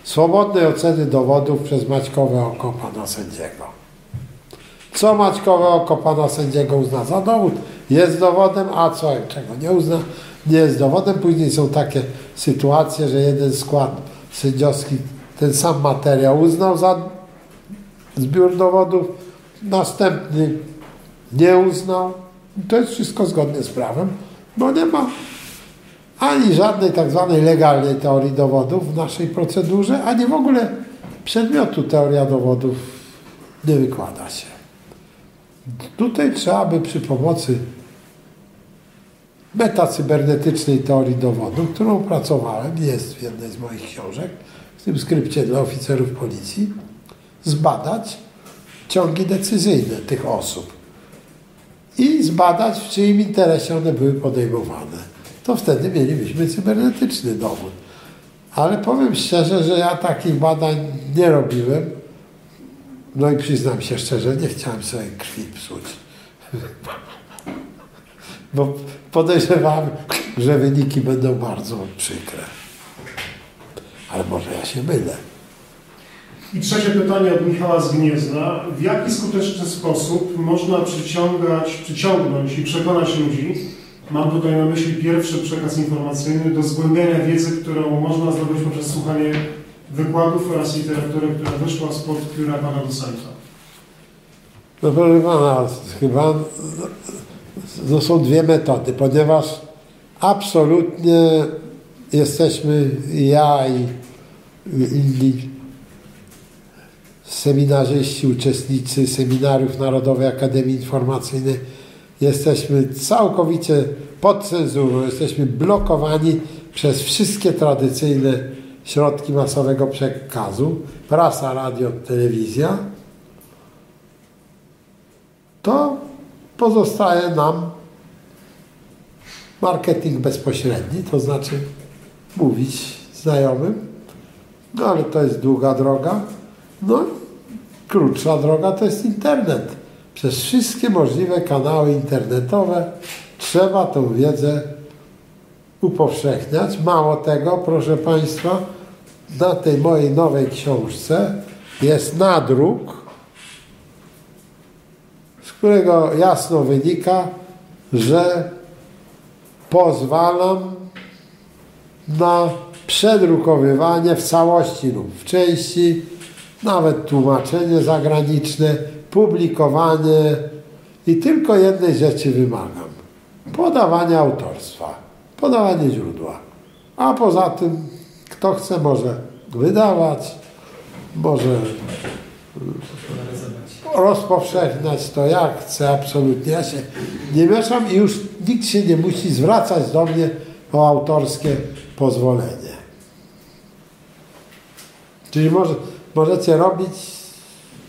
swobodnej oceny dowodów przez Maćkowe oko pana sędziego. Co Maćkowe oko pana sędziego uzna za dowód, jest dowodem, a co, czego nie uzna, nie jest dowodem. Później są takie sytuacje, że jeden skład sędziowski ten sam materiał uznał za zbiór dowodów, następny nie uznał. To jest wszystko zgodne z prawem, bo nie ma ani żadnej tak zwanej legalnej teorii dowodów w naszej procedurze, ani w ogóle przedmiotu teoria dowodów nie wykłada się. Tutaj trzeba by przy pomocy metacybernetycznej teorii dowodu, którą opracowałem, jest w jednej z moich książek, w tym skrypcie dla oficerów policji, zbadać ciągi decyzyjne tych osób i zbadać, w czyim interesie one były podejmowane. To wtedy mielibyśmy cybernetyczny dowód. Ale powiem szczerze, że ja takich badań nie robiłem. No i przyznam się szczerze, nie chciałem sobie krwi psuć. [LAUGHS] Bo podejrzewam, że wyniki będą bardzo przykre. Ale może ja się mylę. I trzecie pytanie od Michała z Gniezna. W jaki skuteczny sposób można przyciągać, przyciągnąć i przekonać ludzi, mam tutaj na myśli pierwszy przekaz informacyjny, do zgłębiania wiedzy, którą można zdobyć poprzez słuchanie wykładów oraz literatury, która wyszła spod pióra pana docenta? No proszę pana, chyba to są dwie metody, ponieważ absolutnie jesteśmy ja i inni seminarzyści, uczestnicy seminariów Narodowej Akademii Informacyjnej, jesteśmy całkowicie pod cenzurą, jesteśmy blokowani przez wszystkie tradycyjne środki masowego przekazu, prasa, radio, telewizja, to pozostaje nam marketing bezpośredni, to znaczy mówić znajomym, no ale to jest długa droga, no krótsza droga to jest internet. Przez wszystkie możliwe kanały internetowe trzeba tą wiedzę upowszechniać. Mało tego, proszę Państwa, na tej mojej nowej książce jest nadruk, z którego jasno wynika, że pozwalam na przedrukowywanie w całości lub w części nawet tłumaczenie zagraniczne, publikowanie i tylko jednej rzeczy wymagam. Podawanie autorstwa, podawanie źródła. A poza tym, kto chce, może wydawać, może rozpowszechniać to jak chce, absolutnie. Ja się nie mieszam i już nikt się nie musi zwracać do mnie o autorskie pozwolenie. Czyli może, możecie robić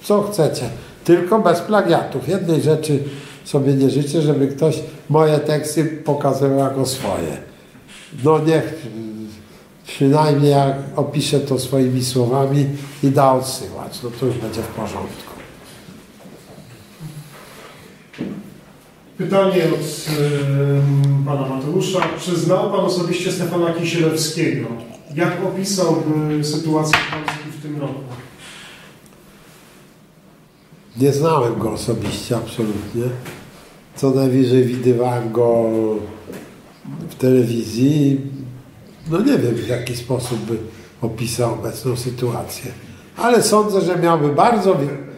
co chcecie, tylko bez plagiatów. Jednej rzeczy sobie nie życzę, żeby ktoś moje teksty pokazywał jako swoje. No niech przynajmniej jak opisze to swoimi słowami i da odsyłać, no to już będzie w porządku. Pytanie od em, pana Mateusza. Czy znał pan osobiście Stefana Kisielewskiego? Jak opisałby sytuację Polski w tym roku? Nie znałem go osobiście, absolutnie. Co najwyżej widywałem go w telewizji. No nie wiem, w jaki sposób by opisał obecną sytuację. Ale sądzę, że miałby bardzo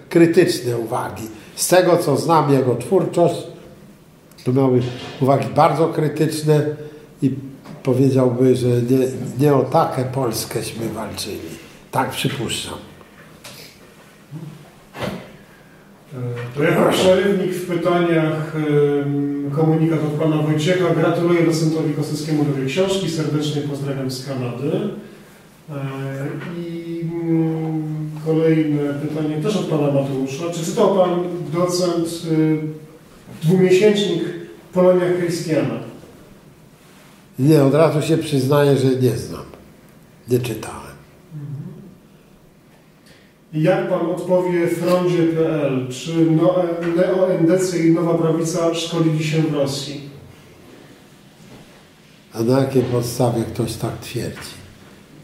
krytyczne uwagi. Z tego, co znam jego twórczość, to miałby uwagi bardzo krytyczne i powiedziałby, że nie, nie o taką Polskeśmy walczyli. Tak przypuszczam. To jako przerywnik w pytaniach komunikat od pana Wojciecha. Gratuluję docentowi Kosowskiemu nowej książki. Serdecznie pozdrawiam z Kanady. E, I mm, kolejne pytanie też od pana Mateusza. Czy czytał pan docent y, dwumiesięcznik Polonia Christiana? Nie, od razu się przyznaję, że nie znam. Nie czytałem. Jak pan odpowie frondzie.pl? Czy no, neoendecy i nowa prawica szkolili się w Rosji? A na jakiej podstawie ktoś tak twierdzi?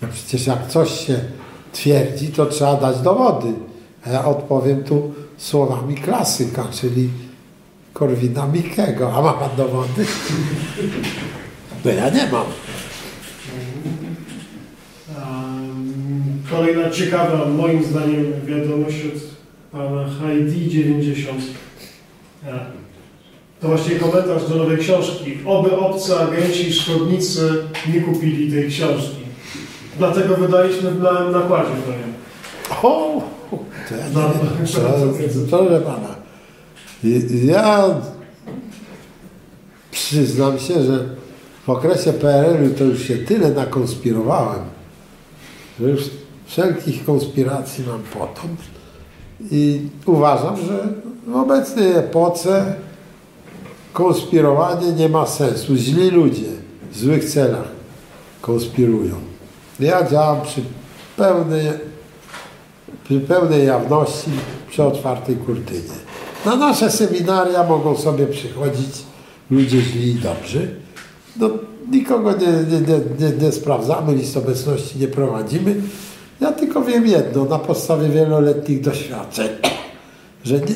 No przecież jak coś się twierdzi, to trzeba dać dowody. A ja odpowiem tu słowami klasyka, czyli Korwina Mikkego. A ma pan dowody? No ja nie mam. Kolejna ciekawa, moim zdaniem, wiadomość od pana Heidi 90. E, To właściwie komentarz do nowej książki. Oby obcy agenci i szkodnicy nie kupili tej książki. Dlatego wydaliśmy na nakładzie powiem. O, to ja No, Proszę pana, ja przyznam się, że w okresie PRL-u to już się tyle nakonspirowałem, że już wszelkich konspiracji mam potąd i uważam, że w obecnej epoce konspirowanie nie ma sensu. Źli ludzie w złych celach konspirują. Ja działam przy pełnej przy pełnej jawności, przy otwartej kurtynie. Na nasze seminaria mogą sobie przychodzić ludzie źli i dobrzy. No, nikogo nie, nie, nie, nie, nie sprawdzamy, list obecności nie prowadzimy. Ja tylko wiem jedno, na podstawie wieloletnich doświadczeń, [CLEARS THROAT] że nie,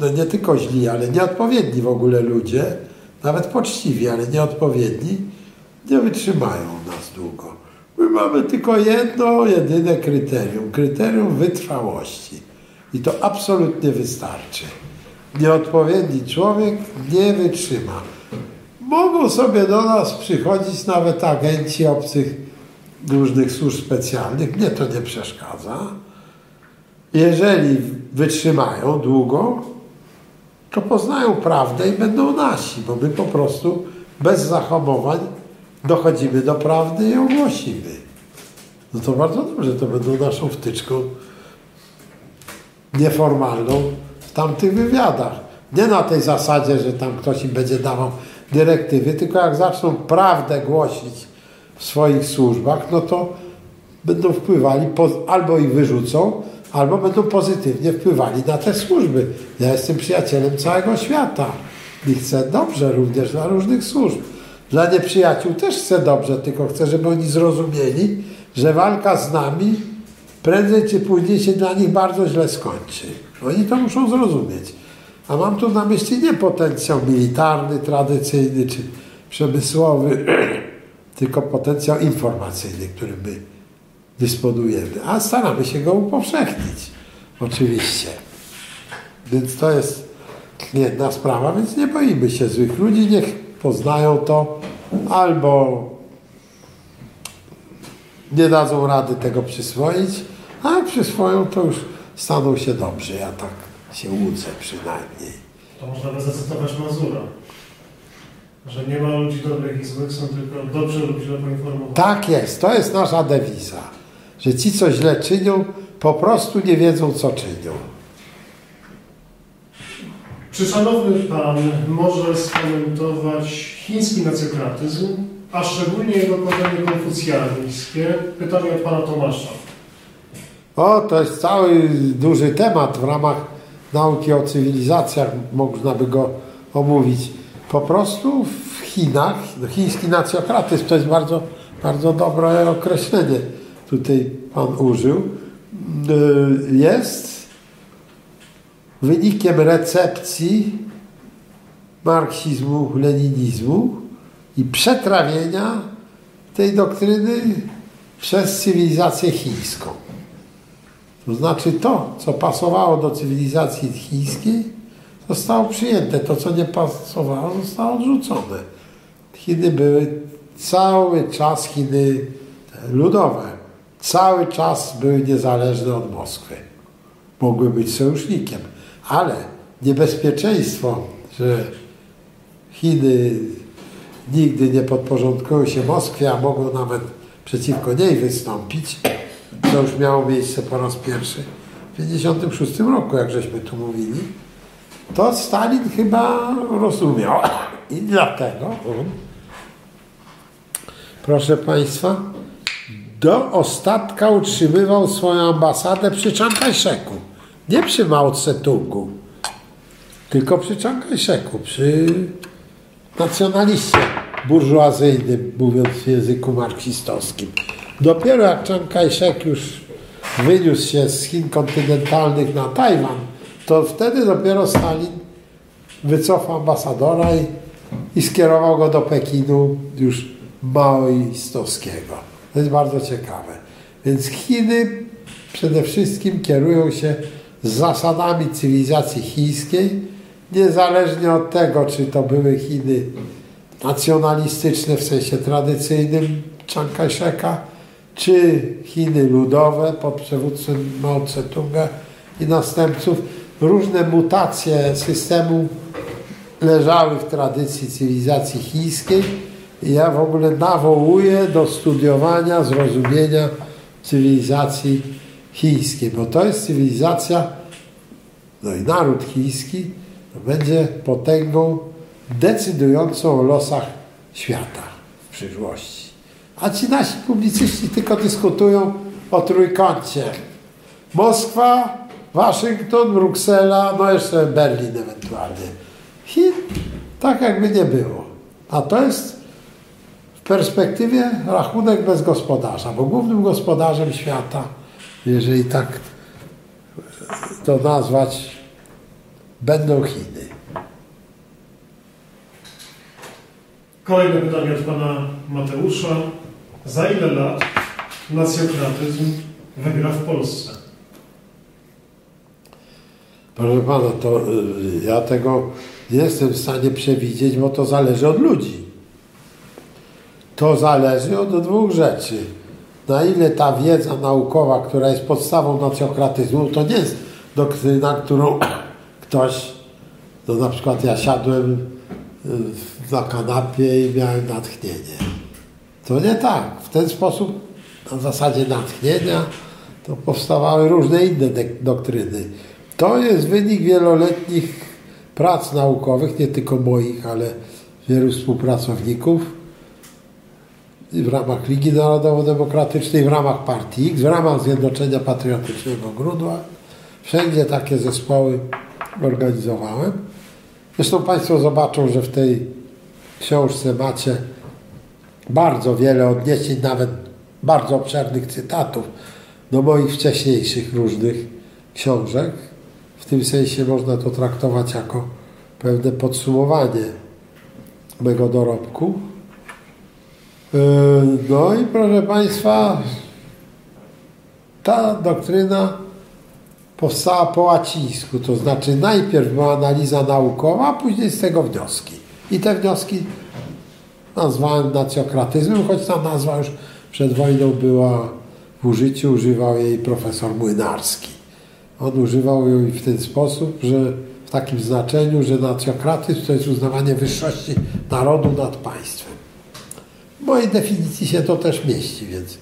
no nie tylko źli, ale nieodpowiedni w ogóle ludzie, nawet poczciwi, ale nieodpowiedni, nie wytrzymają nas długo. My mamy tylko jedno, jedyne kryterium, kryterium wytrwałości. I to absolutnie wystarczy. Nieodpowiedni człowiek nie wytrzyma. Mogą sobie do nas przychodzić nawet agenci obcych różnych służb specjalnych. Mnie to nie przeszkadza. Jeżeli wytrzymają długo, to poznają prawdę i będą nasi, bo my po prostu bez zahamowań dochodzimy do prawdy i ją głosimy. No to bardzo dobrze, to będą naszą wtyczką nieformalną w tamtych wywiadach. Nie na tej zasadzie, że tam ktoś im będzie dawał dyrektywy, tylko jak zaczną prawdę głosić w swoich służbach, no to będą wpływali, albo ich wyrzucą, albo będą pozytywnie wpływali na te służby. Ja jestem przyjacielem całego świata i chcę dobrze również dla różnych służb. Dla nieprzyjaciół też chcę dobrze, tylko chcę, żeby oni zrozumieli, że walka z nami prędzej czy później się dla nich bardzo źle skończy. Oni to muszą zrozumieć. A mam tu na myśli nie potencjał militarny, tradycyjny czy przemysłowy, [CLEARS THROAT] tylko potencjał informacyjny, którym my dysponujemy. A staramy się go upowszechnić. Oczywiście. Więc to jest jedna sprawa, więc nie boimy się złych ludzi, niech poznają to albo nie dadzą rady tego przyswoić, a jak przyswoją, to już staną się dobrze. Ja tak się łudzę przynajmniej. To można by zacytować Mazura. Że nie ma ludzi dobrych i złych, są tylko dobrzy lub źle poinformowani. Tak jest, to jest nasza dewiza. Że ci, co źle czynią, po prostu nie wiedzą, co czynią. Czy szanowny Pan może skomentować chiński nacjokratyzm, a szczególnie jego korzenie konfucjańskie? Pytanie od Pana Tomasza. O, to jest cały duży temat w ramach nauki o cywilizacjach, można by go omówić. Po prostu w Chinach, chiński nacjokratyzm to jest bardzo, bardzo dobre określenie, tutaj Pan użył, y, jest wynikiem recepcji marksizmu, leninizmu i przetrawienia tej doktryny przez cywilizację chińską. To znaczy to, co pasowało do cywilizacji chińskiej, zostało przyjęte. To, co nie pasowało, zostało odrzucone. Chiny były cały czas, Chiny ludowe, cały czas były niezależne od Moskwy. Mogły być sojusznikiem, ale niebezpieczeństwo, że Chiny nigdy nie podporządkują się Moskwie, a mogą nawet przeciwko niej wystąpić, to już miało miejsce po raz pierwszy w 1956 roku, jak żeśmy tu mówili, to Stalin chyba rozumiał. I dlatego on, proszę Państwa, do ostatka utrzymywał swoją ambasadę przy Czangajszeku. Nie przy Mao Tse-tungu, tylko przy Czangajszeku, przy nacjonaliście burżuazyjnym, mówiąc w języku marksistowskim. Dopiero jak Chiang Kai-shek już wyniósł się z Chin kontynentalnych na Tajwan, to wtedy dopiero Stalin wycofał ambasadora i, i skierował go do Pekinu już maoistowskiego. To jest bardzo ciekawe. Więc Chiny przede wszystkim kierują się zasadami cywilizacji chińskiej, niezależnie od tego, czy to były Chiny nacjonalistyczne w sensie tradycyjnym Chiang Kai-sheka, czy Chiny ludowe pod przewództwem Mao Tse-tunga i następców. Różne mutacje systemu leżały w tradycji cywilizacji chińskiej i ja w ogóle nawołuję do studiowania, zrozumienia cywilizacji chińskiej, bo to jest cywilizacja, no i naród chiński będzie potęgą decydującą o losach świata w przyszłości. A ci nasi publicyści tylko dyskutują o trójkącie. Moskwa, Waszyngton, Bruksela, no jeszcze Berlin ewentualnie. Chin tak jakby nie było. A to jest w perspektywie rachunek bez gospodarza, bo głównym gospodarzem świata, jeżeli tak to nazwać, będą Chiny. Kolejne pytanie od Pana Mateusza. Za ile lat nacjokratyzm wygra w Polsce? Proszę Pana, to y, ja tego nie jestem w stanie przewidzieć, bo to zależy od ludzi. To zależy od dwóch rzeczy. Na ile ta wiedza naukowa, która jest podstawą nacjokratyzmu, to nie jest doktryna, którą [COUGHS] ktoś, no na przykład ja siadłem y, na kanapie i miałem natchnienie. To nie tak. W ten sposób, na zasadzie natchnienia, to powstawały różne inne doktryny. To jest wynik wieloletnich prac naukowych, nie tylko moich, ale wielu współpracowników w ramach Ligi Narodowo-Demokratycznej, w ramach partii X, w ramach Zjednoczenia Patriotycznego Grudła. Wszędzie takie zespoły organizowałem. Zresztą Państwo zobaczą, że w tej książce macie bardzo wiele odniesień, nawet bardzo obszernych cytatów do moich wcześniejszych różnych książek. W tym sensie można to traktować jako pewne podsumowanie mego dorobku. Yy, no i proszę Państwa, ta doktryna powstała po łacińsku, to znaczy najpierw była analiza naukowa, a później z tego wnioski. I te wnioski nazwałem nacjokratyzmem, choć ta nazwa już przed wojną była w użyciu, używał jej profesor Młynarski. On używał jej w ten sposób, że w takim znaczeniu, że nacjokratyzm to jest uznawanie wyższości narodu nad państwem. W mojej definicji się to też mieści, więc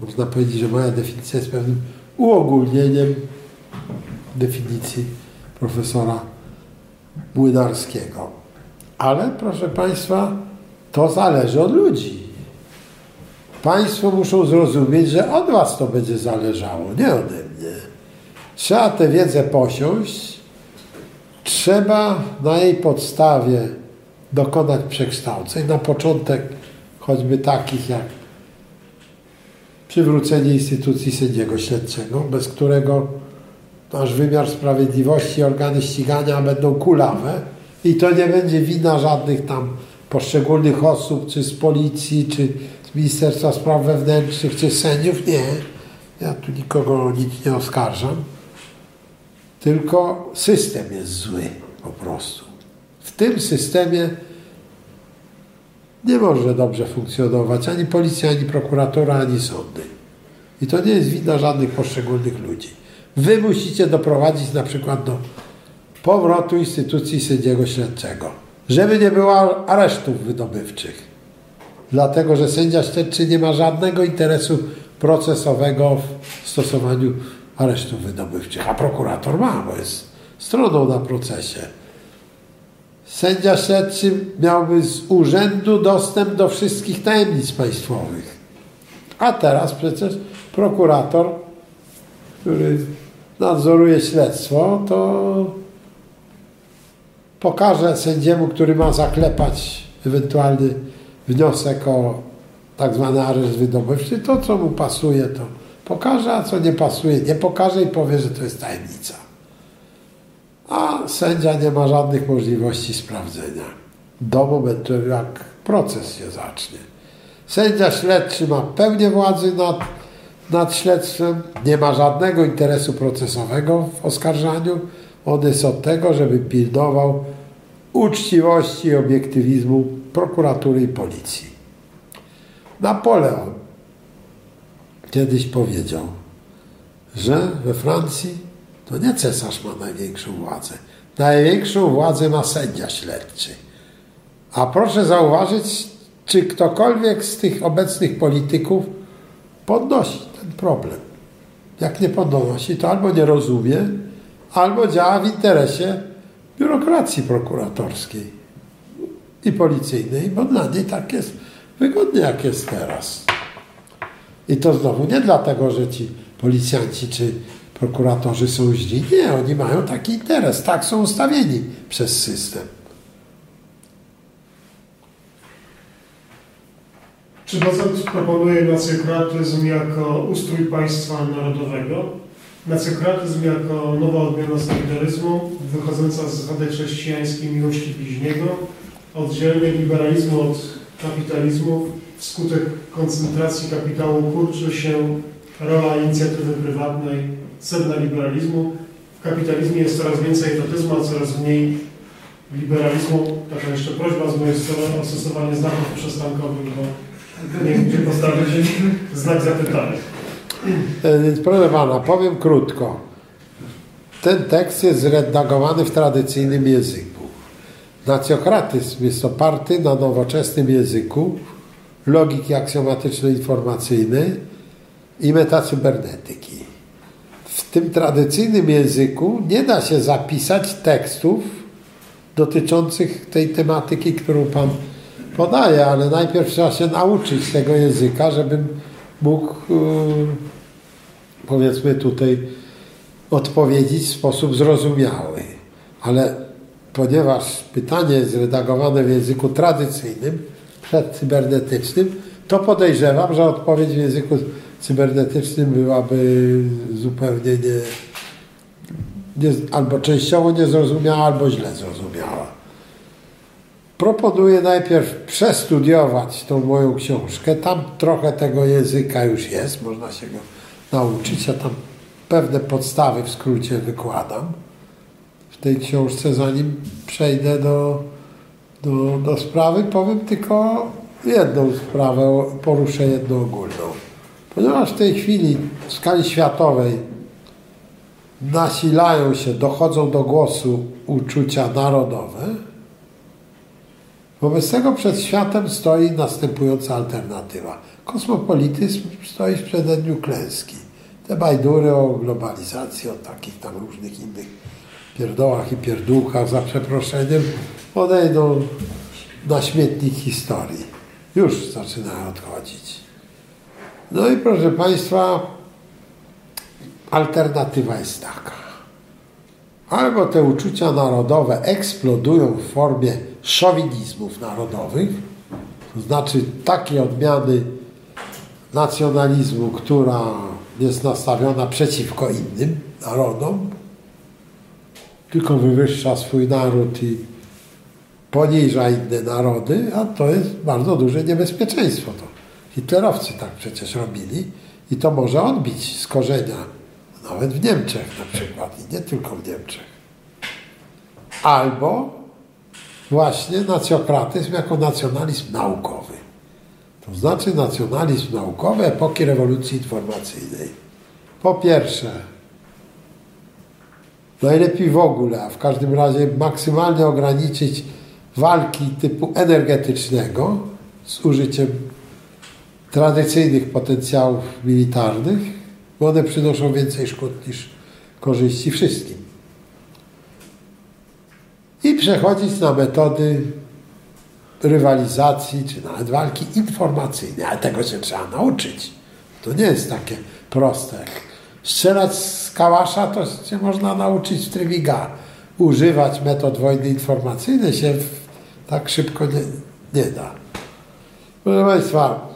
można powiedzieć, że moja definicja jest pewnym uogólnieniem definicji profesora Młynarskiego. Ale proszę Państwa, to zależy od ludzi. Państwo muszą zrozumieć, że od Was to będzie zależało, nie ode. Trzeba tę wiedzę posiąść, trzeba na jej podstawie dokonać przekształceń. Na początek choćby takich jak przywrócenie instytucji sędziego śledczego, bez którego nasz wymiar sprawiedliwości, organy ścigania będą kulawe i to nie będzie wina żadnych tam poszczególnych osób, czy z policji, czy z Ministerstwa Spraw Wewnętrznych, czy sędziów. Nie, ja tu nikogo nic nie oskarżam, tylko system jest zły po prostu. W tym systemie nie może dobrze funkcjonować ani policja, ani prokuratura, ani sądy. I to nie jest wina żadnych poszczególnych ludzi. Wy musicie doprowadzić na przykład do powrotu instytucji sędziego śledczego, żeby nie było aresztów wydobywczych. Dlatego, że sędzia śledczy nie ma żadnego interesu procesowego w stosowaniu aresztów wydobywczych, a prokurator ma, bo jest stroną na procesie. Sędzia śledczy miałby z urzędu dostęp do wszystkich tajemnic państwowych. A teraz przecież prokurator, który nadzoruje śledztwo, to pokaże sędziemu, który ma zaklepać ewentualny wniosek o tak zwany areszt wydobywczy, to co mu pasuje, to pokaże, a co nie pasuje, nie pokaże i powie, że to jest tajemnica. A sędzia nie ma żadnych możliwości sprawdzenia do momentu, jak proces się zacznie. Sędzia śledczy ma pełnię władzy nad, nad śledztwem, nie ma żadnego interesu procesowego w oskarżaniu. On jest od tego, żeby pilnował uczciwości i obiektywizmu prokuratury i policji. Napoleon kiedyś powiedział, że we Francji to nie cesarz ma największą władzę. Największą władzę ma sędzia śledczy. A proszę zauważyć, czy ktokolwiek z tych obecnych polityków podnosi ten problem. Jak nie podnosi, to albo nie rozumie, albo działa w interesie biurokracji prokuratorskiej i policyjnej, bo dla niej tak jest wygodnie, jak jest teraz. I to znowu nie dlatego, że ci policjanci czy prokuratorzy są źli. Nie, oni mają taki interes. Tak są ustawieni przez system. Czy docent proponuje nacjokratyzm jako ustrój państwa narodowego? Nacjokratyzm jako nowa odmiana solidaryzmu, wychodząca z zasady chrześcijańskiej miłości bliźniego, oddzielnie liberalizmu od kapitalizmu, wskutek koncentracji kapitału kurczy się rola inicjatywy prywatnej, sedna liberalizmu. W kapitalizmie jest coraz więcej etatyzmu, a coraz mniej liberalizmu. Taka jeszcze prośba z mojej strony o stosowanie znaków przestankowych, bo nie gdzie postawić znak zapytania. E, Więc proszę Pana, powiem krótko. Ten tekst jest zredagowany w tradycyjnym języku. Nacjokratyzm jest oparty na nowoczesnym języku logiki aksjomatyczno-informacyjnej i metacybernetyki. W tym tradycyjnym języku nie da się zapisać tekstów dotyczących tej tematyki, którą Pan podaje, ale najpierw trzeba się nauczyć tego języka, żebym mógł yy, powiedzmy tutaj odpowiedzieć w sposób zrozumiały. Ale ponieważ pytanie jest zredagowane w języku tradycyjnym, przedcybernetycznym, to podejrzewam, że odpowiedź w języku cybernetycznym byłaby zupełnie nie, nie, albo częściowo niezrozumiała, albo źle zrozumiała. Proponuję najpierw przestudiować tą moją książkę. Tam trochę tego języka już jest, można się go nauczyć. Ja tam pewne podstawy w skrócie wykładam w tej książce, zanim przejdę do, do, do sprawy. Powiem tylko jedną sprawę, poruszę jedną ogólną. Ponieważ w tej chwili w skali światowej nasilają się, dochodzą do głosu uczucia narodowe, wobec tego przed światem stoi następująca alternatywa. Kosmopolityzm stoi w przededniu klęski. Te bajdury o globalizacji, o takich tam różnych innych pierdołach i pierdółkach, za przeproszeniem, odejdą na śmietnik historii. Już zaczynają odchodzić. No i proszę Państwa, alternatywa jest taka. Albo te uczucia narodowe eksplodują w formie szowinizmów narodowych, to znaczy takiej odmiany nacjonalizmu, która jest nastawiona przeciwko innym narodom, tylko wywyższa swój naród i poniża inne narody, a to jest bardzo duże niebezpieczeństwo. To hitlerowcy tak przecież robili i to może odbić z korzenia, nawet w Niemczech na przykład i nie tylko w Niemczech. Albo właśnie nacjokratyzm jako nacjonalizm naukowy. To znaczy nacjonalizm naukowy epoki rewolucji informacyjnej. Po pierwsze, najlepiej w ogóle, a w każdym razie maksymalnie ograniczyć walki typu energetycznego z użyciem tradycyjnych potencjałów militarnych, bo one przynoszą więcej szkód niż korzyści wszystkim. I przechodzić na metody rywalizacji, czy nawet walki informacyjnej, ale tego się trzeba nauczyć. To nie jest takie proste. Strzelać z kałasza to się można nauczyć w trywiga. Używać metod wojny informacyjnej się tak szybko nie, nie da. Proszę Państwa,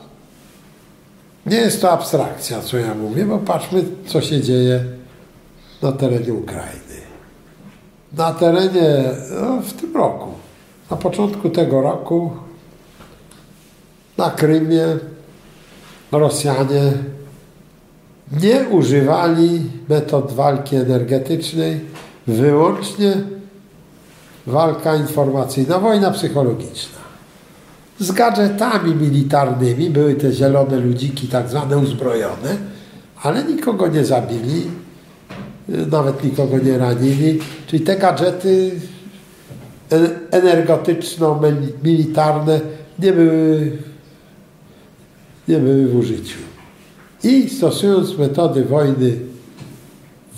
nie jest to abstrakcja, co ja mówię, bo patrzmy, co się dzieje na terenie Ukrainy. Na terenie, no, w tym roku, na początku tego roku, na Krymie Rosjanie nie używali metod walki energetycznej, wyłącznie walka informacyjna, wojna psychologiczna. Z gadżetami militarnymi były te zielone ludziki, tak zwane uzbrojone, ale nikogo nie zabili, nawet nikogo nie ranili. Czyli te gadżety energetyczno-militarne nie były, nie były w użyciu. I stosując metody wojny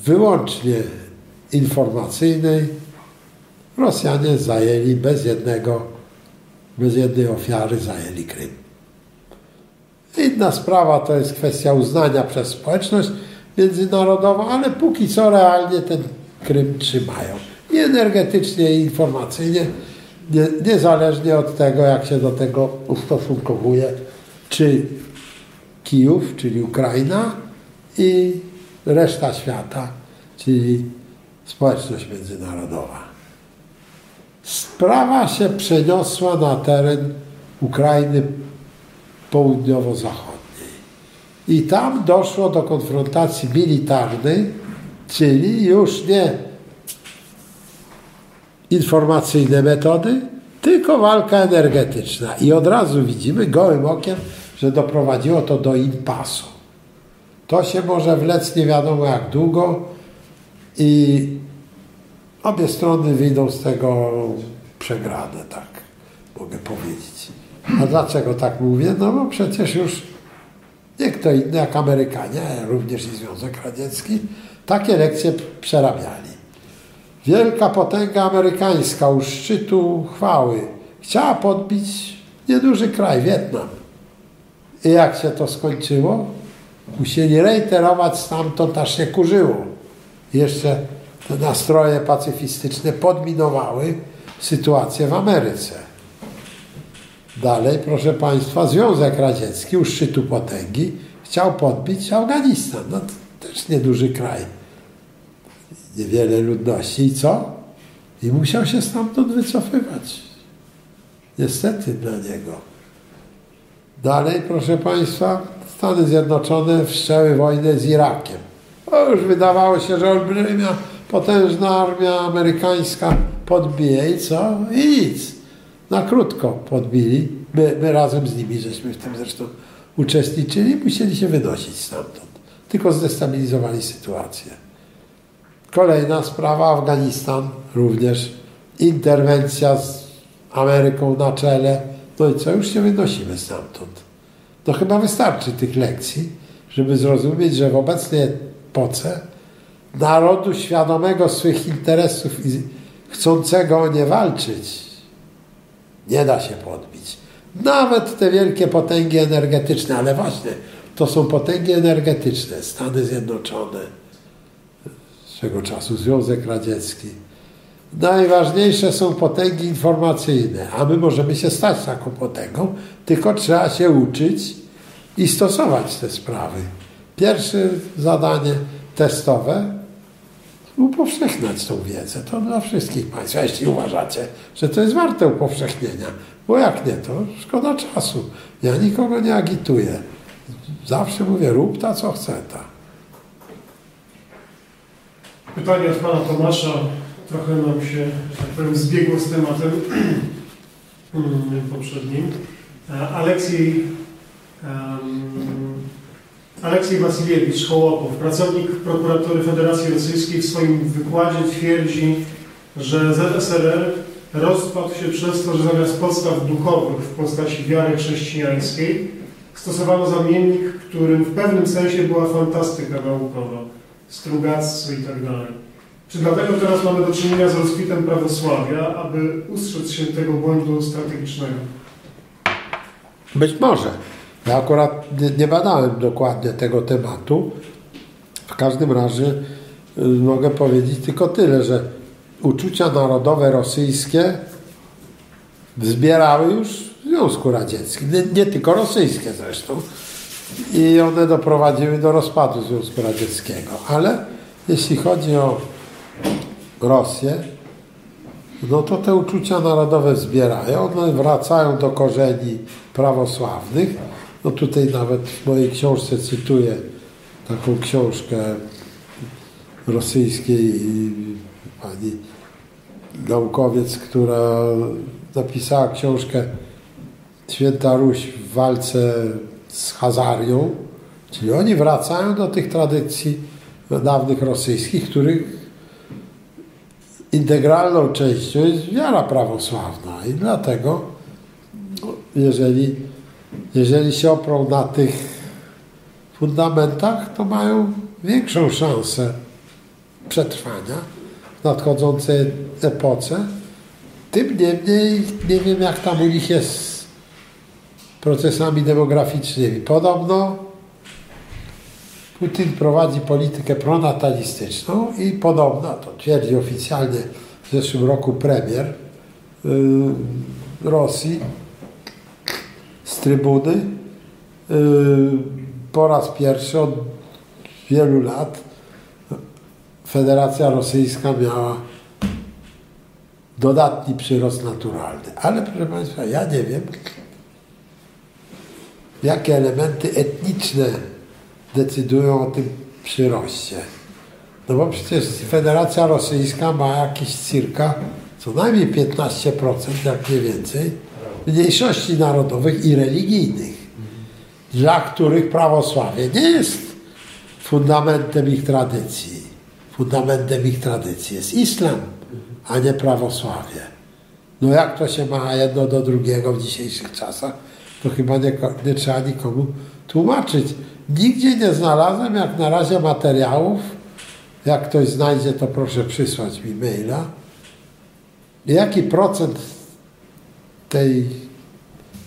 wyłącznie informacyjnej, Rosjanie zajęli bez jednego, bez jednej ofiary zajęli Krym. Inna sprawa to jest kwestia uznania przez społeczność międzynarodową, ale póki co realnie ten Krym trzymają. I energetycznie, i informacyjnie, nie, niezależnie od tego, jak się do tego ustosunkowuje, czy Kijów, czyli Ukraina i reszta świata, czyli społeczność międzynarodowa. Sprawa się przeniosła na teren Ukrainy południowo-zachodniej. I tam doszło do konfrontacji militarnej, czyli już nie informacyjne metody, tylko walka energetyczna. I od razu widzimy gołym okiem, że doprowadziło to do impasu. To się może wlec nie wiadomo jak długo i obie strony wyjdą z tego przegrane, tak mogę powiedzieć. A dlaczego tak mówię? No bo przecież już nie kto inny jak Amerykanie, również i Związek Radziecki, takie lekcje przerabiali. Wielka potęga amerykańska u szczytu chwały chciała podbić nieduży kraj, Wietnam. I jak się to skończyło? Musieli reiterować stamtąd, aż się kurzyło. Jeszcze nastroje pacyfistyczne podminowały sytuację w Ameryce. Dalej, proszę Państwa, Związek Radziecki u szczytu potęgi chciał podbić Afganistan. No też nieduży kraj. Niewiele ludności. I co? I musiał się stamtąd wycofywać. Niestety dla niego. Dalej, proszę Państwa, Stany Zjednoczone wszczęły wojnę z Irakiem. O, już wydawało się, że olbrzymia, potężna armia amerykańska podbije i co? I nic. Na krótko podbili. My, my razem z nimi, żeśmy w tym zresztą uczestniczyli, musieli się wynosić stamtąd. Tylko zdestabilizowali sytuację. Kolejna sprawa, Afganistan również. Interwencja z Ameryką na czele. No i co, już się wynosimy stamtąd. No chyba wystarczy tych lekcji, żeby zrozumieć, że w obecnej epoce narodu świadomego swych interesów i chcącego o nie walczyć, nie da się podbić. Nawet te wielkie potęgi energetyczne, ale właśnie to są potęgi energetyczne, Stany Zjednoczone, swego czasu Związek Radziecki. Najważniejsze są potęgi informacyjne, a my możemy się stać taką potęgą, tylko trzeba się uczyć i stosować te sprawy. Pierwsze zadanie testowe upowszechniać tą wiedzę. To dla wszystkich Państwa, jeśli uważacie, że to jest warte upowszechnienia. Bo jak nie, to szkoda czasu. Ja nikogo nie agituję. Zawsze mówię, rób ta, co chce ta. Pytanie od Pana Tomasza trochę nam się, że tak powiem, zbiegło z tematem [CLEARS THROAT] poprzednim. E, Aleksiej, um, Aleksiej Wasyliewicz, Hołopow, pracownik prokuratury Federacji Rosyjskiej w swoim wykładzie twierdzi, że ZSRR rozpadł się przez to, że zamiast podstaw duchowych w postaci wiary chrześcijańskiej stosowano zamiennik, którym w pewnym sensie była fantastyka naukowa, strugactwo i tak. Czy dlatego teraz mamy do czynienia z rozkwitem prawosławia, aby ustrzec się tego błędu strategicznego? Być może. Ja akurat nie, nie badałem dokładnie tego tematu. W każdym razie y, mogę powiedzieć tylko tyle, że uczucia narodowe rosyjskie zbierały już w Związku Radzieckim. Nie, nie tylko rosyjskie zresztą. I one doprowadziły do rozpadu Związku Radzieckiego. Ale jeśli chodzi o Rosję, no to te uczucia narodowe zbierają, one wracają do korzeni prawosławnych. No tutaj nawet w mojej książce cytuję taką książkę rosyjskiej pani naukowiec, która napisała książkę Święta Ruś w walce z Hazarią, czyli oni wracają do tych tradycji dawnych rosyjskich, których integralną częścią jest wiara prawosławna. I dlatego no, jeżeli, jeżeli się oprą na tych fundamentach, to mają większą szansę przetrwania w nadchodzącej epoce. Tym niemniej nie wiem jak tam u nich jest z procesami demograficznymi. Podobno Putin prowadzi politykę pronatalistyczną i podobno, to twierdzi oficjalnie w zeszłym roku premier yy, Rosji z trybuny, yy, po raz pierwszy od wielu lat Federacja Rosyjska miała dodatni przyrost naturalny. Ale proszę Państwa, ja nie wiem, jakie elementy etniczne decydują o tym przyroście. No bo przecież Federacja Rosyjska ma jakieś cirka co najmniej 15%, jak nie więcej, mniejszości narodowych i religijnych, dla których prawosławie nie jest fundamentem ich tradycji. Fundamentem ich tradycji jest islam, a nie prawosławie. No jak to się ma jedno do drugiego w dzisiejszych czasach, to chyba nie, nie trzeba nikomu tłumaczyć. Nigdzie nie znalazłem jak na razie materiałów. Jak ktoś znajdzie, to proszę przysłać mi maila. Jaki procent tej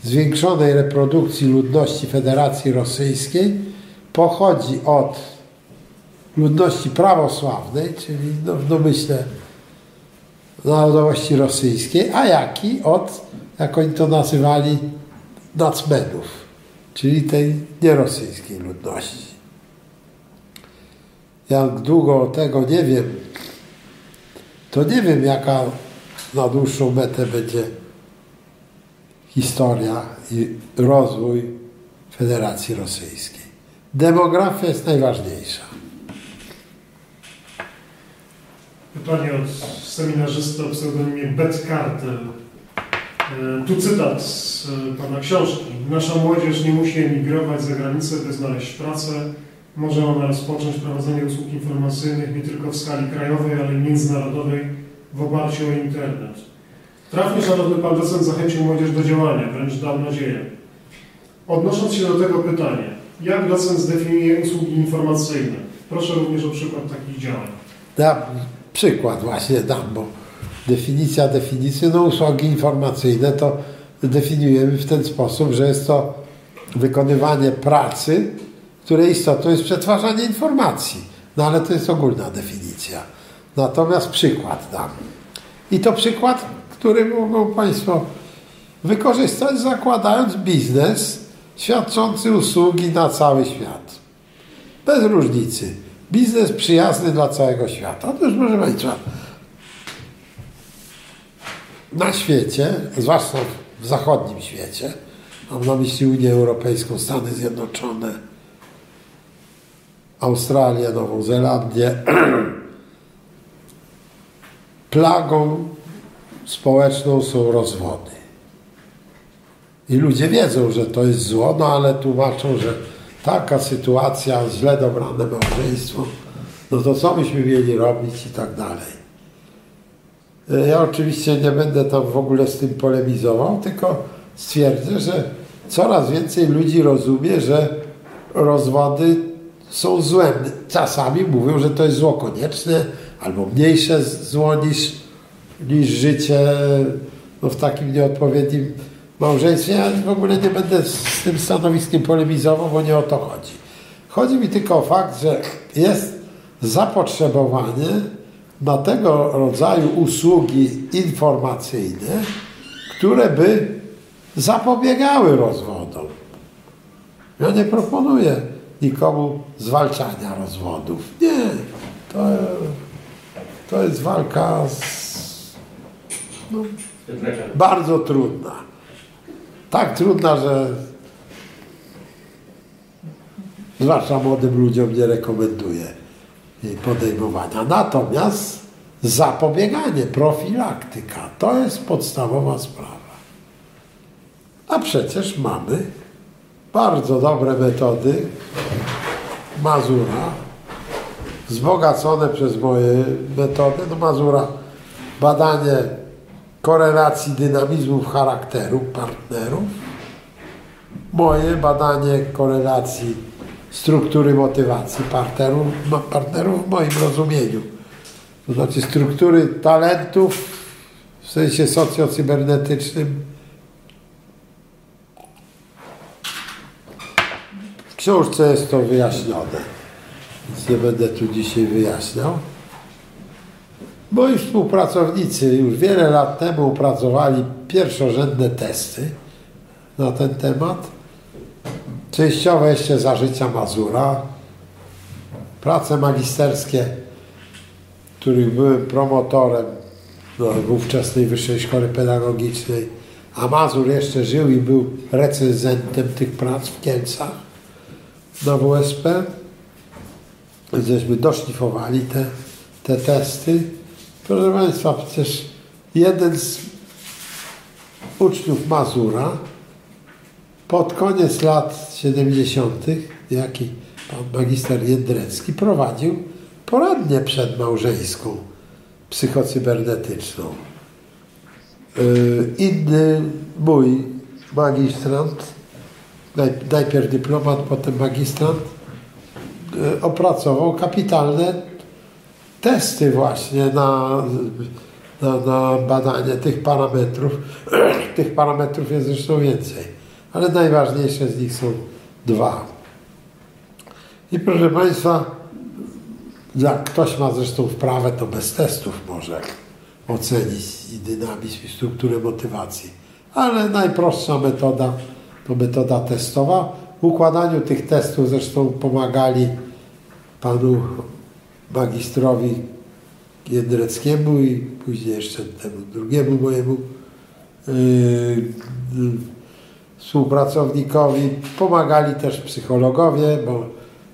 zwiększonej reprodukcji ludności Federacji Rosyjskiej pochodzi od ludności prawosławnej, czyli no, w domyśle narodowości rosyjskiej, a jaki od, jak oni to nazywali, nacmenów czyli tej nierosyjskiej ludności. Jak długo tego nie wiem, to nie wiem, jaka na dłuższą metę będzie historia i rozwój Federacji Rosyjskiej. Demografia jest najważniejsza. Pytanie od seminarzysty o pseudonimie Bet. E, tu cytat z e, Pana książki. Nasza młodzież nie musi emigrować za granicę, by znaleźć pracę. może ona rozpocząć prowadzenie usług informacyjnych nie tylko w skali krajowej, ale i międzynarodowej w oparciu o internet. Trafnie, szanowny pan docent zachęcił młodzież do działania, wręcz dał nadzieję. Odnosząc się do tego pytania, jak docent zdefiniuje usługi informacyjne? Proszę również o przykład takich działań. Dam przykład właśnie dam, bo definicja definicji, no usługi informacyjne to definiujemy w ten sposób, że jest to wykonywanie pracy, której istotą jest przetwarzanie informacji. No ale to jest ogólna definicja. Natomiast przykład dam. I to przykład, który mogą Państwo wykorzystać, zakładając biznes świadczący usługi na cały świat. Bez różnicy. Biznes przyjazny dla całego świata. Otóż, proszę Państwa, na świecie, zwłaszcza w zachodnim świecie, mam na myśli Unię Europejską, Stany Zjednoczone, Australię, Nową Zelandię, [CLEARS THROAT] plagą społeczną są rozwody. I ludzie wiedzą, że to jest zło, no ale tłumaczą, że taka sytuacja, źle dobrane małżeństwo, no to co myśmy mieli robić i tak dalej. Ja oczywiście nie będę tam w ogóle z tym polemizował, tylko stwierdzę, że coraz więcej ludzi rozumie, że rozwody są złem. Czasami mówią, że to jest zło konieczne, albo mniejsze zło niż, niż życie no, w takim nieodpowiednim małżeństwie. Ja w ogóle nie będę z tym stanowiskiem polemizował, bo nie o to chodzi. Chodzi mi tylko o fakt, że jest zapotrzebowanie na tego rodzaju usługi informacyjne, które by zapobiegały rozwodom. Ja nie proponuję nikomu zwalczania rozwodów. Nie. To, to jest walka z, bardzo trudna. Tak trudna, że zwłaszcza młodym ludziom nie rekomenduję jej podejmowania. Natomiast zapobieganie, profilaktyka to jest podstawowa sprawa. A przecież mamy bardzo dobre metody Mazura, wzbogacone przez moje metody. No Mazura badanie korelacji dynamizmów charakteru partnerów, moje badanie korelacji struktury motywacji partnerów, partnerów w moim rozumieniu. To znaczy struktury talentów w sensie socjocybernetycznym. W książce jest to wyjaśnione, więc nie będę tu dzisiaj wyjaśniał. Moi współpracownicy już wiele lat temu opracowali pierwszorzędne testy na ten temat. Częściowo jeszcze za życia Mazura. Prace magisterskie, których byłem promotorem no, w ówczesnej Wyższej Szkoły Pedagogicznej, a Mazur jeszcze żył i był recenzentem tych prac w Kielcach na WSP. Żeśmy doszlifowali te, te testy. Proszę Państwa, przecież jeden z uczniów Mazura pod koniec lat 70., jaki pan magister Jędrecki prowadził poradnię przedmałżeńską, psychocybernetyczną. Yy, inny mój magistrant, najpierw dyplomat, potem magistrant, yy, opracował kapitalne testy właśnie na, na, na badanie tych parametrów. [CLEARS THROAT] tych parametrów jest zresztą więcej, ale najważniejsze z nich są dwa. I proszę Państwa, jak ktoś ma zresztą wprawę, to bez testów może ocenić i dynamizm, i strukturę motywacji. Ale najprostsza metoda to metoda testowa. W układaniu tych testów zresztą pomagali panu magistrowi Jędreckiemu i później jeszcze temu drugiemu mojemu yy, współpracownikowi. Pomagali też psychologowie, bo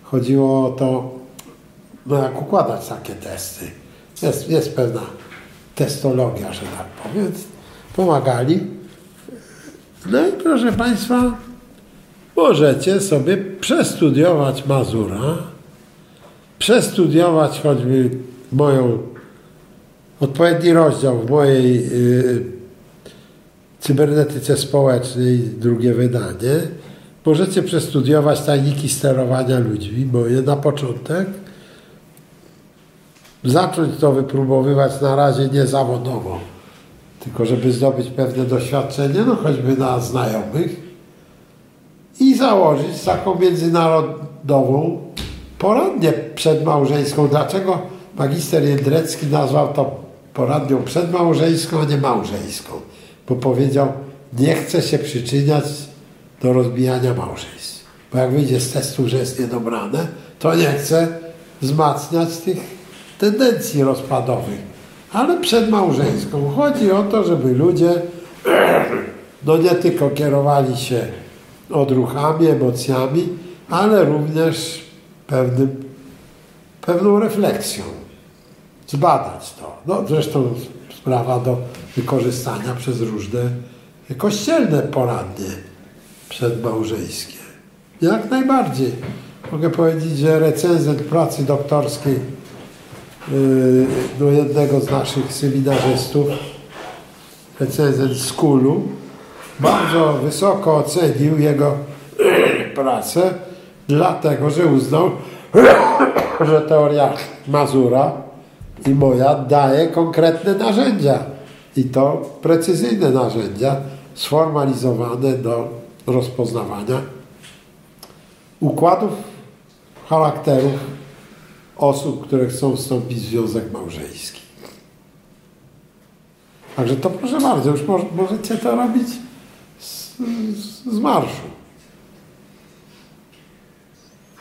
chodziło o to, no jak układać takie testy. Jest, jest pewna testologia, że tak powiem. Pomagali. No i proszę Państwa, możecie sobie przestudiować Mazura, przestudiować choćby moją odpowiedni rozdział w mojej y, cybernetyce społecznej, drugie wydanie. Możecie przestudiować tajniki sterowania ludźmi, moje na początek. Zacząć to wypróbowywać na razie nie zawodowo, tylko żeby zdobyć pewne doświadczenie, no choćby na znajomych i założyć taką międzynarodową poradnię przedmałżeńską. Dlaczego magister Jędrecki nazwał to poradnią przedmałżeńską, a nie małżeńską? Bo powiedział, nie chce się przyczyniać do rozbijania małżeństw. Bo jak wyjdzie z testu, że jest niedobrane, to nie chce wzmacniać tych tendencji rozpadowych. Ale przedmałżeńską. Chodzi o to, żeby ludzie [CLEARS THROAT] no nie tylko kierowali się odruchami, emocjami, ale również pewnym, pewną refleksją. Zbadać to. No, zresztą sprawa do wykorzystania przez różne kościelne poradnie przedmałżeńskie. Jak najbardziej. Mogę powiedzieć, że recenzent pracy doktorskiej yy, do jednego z naszych seminarzystów, recenzent z Kulu, bardzo wysoko ocenił jego [CLEARS THROAT] pracę, dlatego że uznał, [COUGHS] że teoria Mazura i moja daje konkretne narzędzia i to precyzyjne narzędzia sformalizowane do rozpoznawania układów charakterów osób, które chcą wstąpić w związek małżeński. Także to proszę bardzo, już możecie to robić z, z marszu.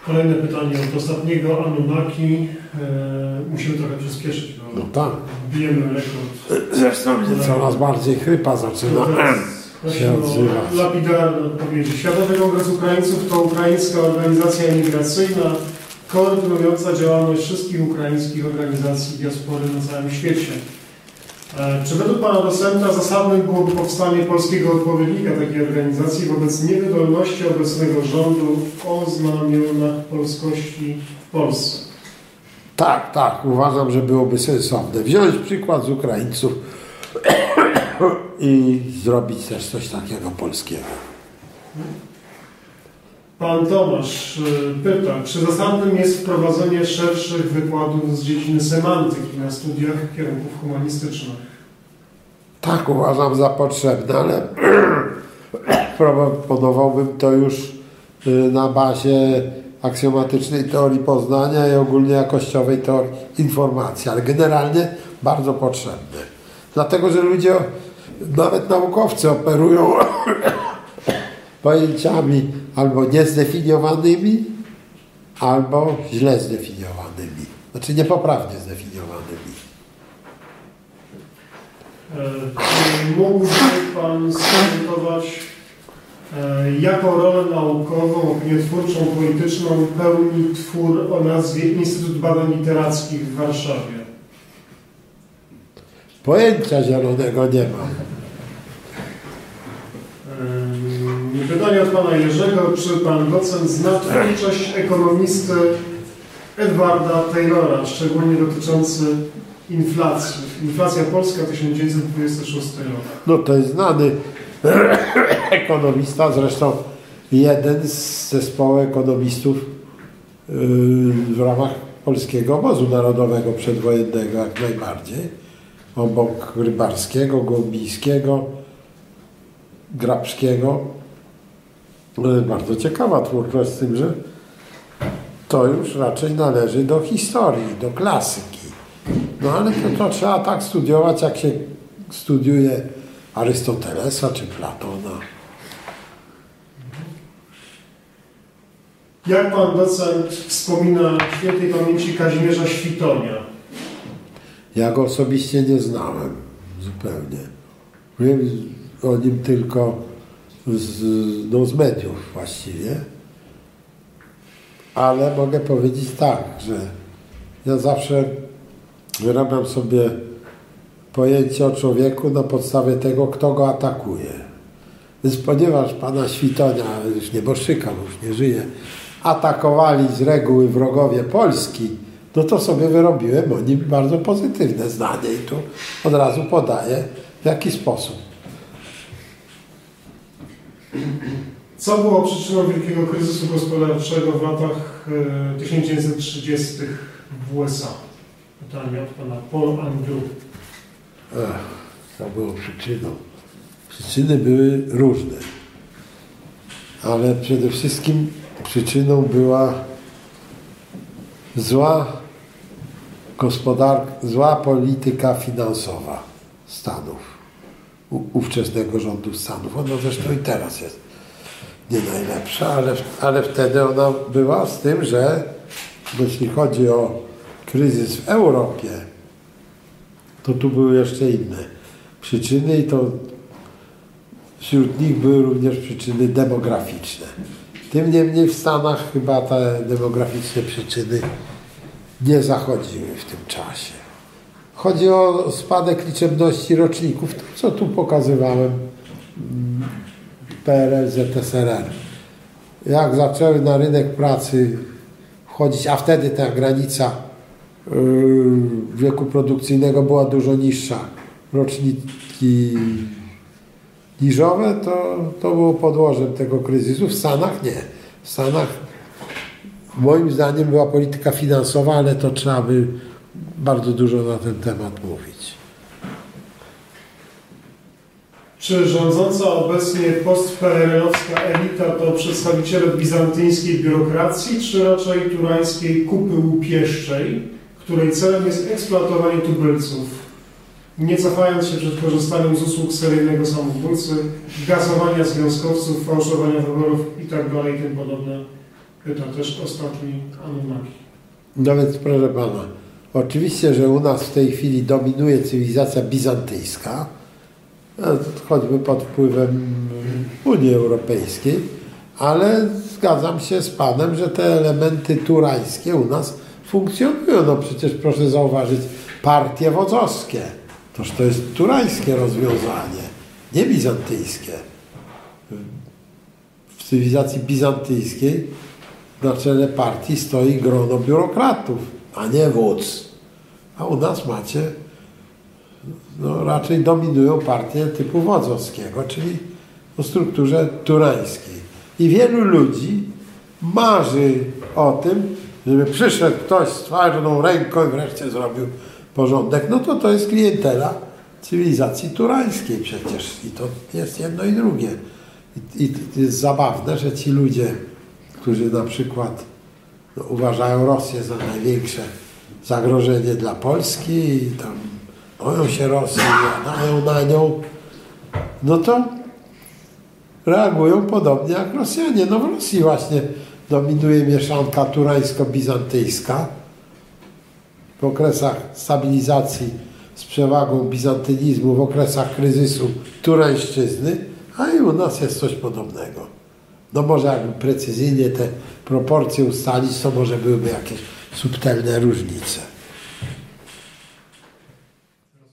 Kolejne pytanie od ostatniego Anunnaki. E, musimy trochę przyspieszyć, bo No tak. bijemy rekord. Zresztą coraz bardziej chrypa zaczyna się odzywać. Lapidarne odpowiedzi. Światowy Kongres Ukraińców to ukraińska organizacja imigracyjna koordynująca działalność wszystkich ukraińskich organizacji diaspory na całym świecie. E, Czy według Pana docenta zasadnym byłoby powstanie polskiego odpowiednika takiej organizacji wobec niewydolności obecnego rządu o znamionach polskości w Polsce? Tak, tak, uważam, że byłoby sensowne wziąć przykład z Ukraińców [COUGHS] i zrobić też coś takiego polskiego. Pan Tomasz y, pyta, czy zasadnym jest wprowadzenie szerszych wykładów z dziedziny semantyki na studiach kierunków humanistycznych? Tak uważam za potrzebne, ale [CLEARS THROAT] proponowałbym to już y, na bazie aksjomatycznej teorii poznania i ogólnie jakościowej teorii informacji, ale generalnie bardzo potrzebne. Dlatego, że ludzie, nawet naukowcy operują [CLEARS THROAT] pojęciami albo niezdefiniowanymi, albo źle zdefiniowanymi. Znaczy niepoprawnie zdefiniowanymi. E, Czy mógłby Pan skomentować, e, jaką rolę naukową, opiniotwórczą, polityczną pełni twór o nazwie Instytut Badań Literackich w Warszawie? Pojęcia zielonego nie mam. Pytanie od Pana Jerzego. Czy Pan docent zna twórczość ekonomisty Edwarda Taylora, szczególnie dotyczący inflacji? Inflacja polska 1926 rok. No to jest znany [COUGHS] ekonomista, zresztą jeden z zespołu ekonomistów yy, w ramach Polskiego Obozu Narodowego Przedwojennego jak najbardziej. Obok Rybarskiego, Głębińskiego, Grabskiego. Bardzo ciekawa twórczość z tym, że to już raczej należy do historii, do klasyki. No ale to, to trzeba tak studiować, jak się studiuje Arystotelesa czy Platona. Jak Pan docent wspomina świętej pamięci Kazimierza Świtonia? Ja go osobiście nie znałem zupełnie. Wiem o nim tylko z, no, z mediów właściwie. Ale mogę powiedzieć tak, że ja zawsze wyrabiam sobie pojęcie o człowieku na podstawie tego, kto go atakuje. Więc ponieważ pana Świtonia, już nieboszczyka, bo już nie żyje, atakowali z reguły wrogowie Polski, no to sobie wyrobiłem o nim bardzo pozytywne zdanie i tu od razu podaję w jaki sposób. Co było przyczyną wielkiego kryzysu gospodarczego w latach e, 1930 w USA? Pytanie od pana Paul Andrew. Ech, co było przyczyną? Przyczyny były różne, ale przede wszystkim przyczyną była zła gospodarka, zła polityka finansowa Stanów, ówczesnego rządu Stanów. Ona zresztą i teraz jest nie najlepsza, ale, ale wtedy ona była z tym, że jeśli chodzi o kryzys w Europie, to tu były jeszcze inne przyczyny i to wśród nich były również przyczyny demograficzne. Tym niemniej w Stanach chyba te demograficzne przyczyny nie zachodziły w tym czasie. Chodzi o spadek liczebności roczników, to co tu pokazywałem, PRL, ZSRR. Jak zaczęły na rynek pracy wchodzić, a wtedy ta granica yy, wieku produkcyjnego była dużo niższa. Roczniki niżowe to, to było podłożem tego kryzysu. W Stanach nie. W Stanach moim zdaniem była polityka finansowa, ale to trzeba by bardzo dużo na ten temat mówić. Czy rządząca obecnie post-PRL-owska elita to przedstawiciele bizantyjskiej biurokracji, czy raczej turańskiej kupy łupieszczej, której celem jest eksploatowanie tubylców, nie cofając się przed korzystaniem z usług seryjnego samobójcy, gazowania związkowców, fałszowania wyborów itd. i tym podobne? Pyta też ostatni Anunnaki. Więc proszę pana, oczywiście, że u nas w tej chwili dominuje cywilizacja bizantyjska, no, choćby pod wpływem Unii Europejskiej, ale zgadzam się z panem, że te elementy turańskie u nas funkcjonują. No przecież proszę zauważyć, partie wodzowskie. Toż to jest turańskie rozwiązanie, nie bizantyjskie. W cywilizacji bizantyjskiej na czele partii stoi grono biurokratów, a nie wódz. A u nas macie, no raczej dominują partie typu wodzowskiego, czyli o strukturze turańskiej. I wielu ludzi marzy o tym, żeby przyszedł ktoś z twardą ręką i wreszcie zrobił porządek. No to to jest klientela cywilizacji turańskiej przecież. I to jest jedno i drugie. I, i jest zabawne, że ci ludzie, którzy na przykład no, uważają Rosję za największe zagrożenie dla Polski i tam boją się Rosji, nadają na nią, no to reagują podobnie jak Rosjanie. No w Rosji właśnie dominuje mieszanka turańsko-bizantyjska. W okresach stabilizacji z przewagą bizantynizmu, w okresach kryzysu turańszczyzny, a i u nas jest coś podobnego. No może jakby precyzyjnie te proporcje ustalić, to może byłyby jakieś subtelne różnice.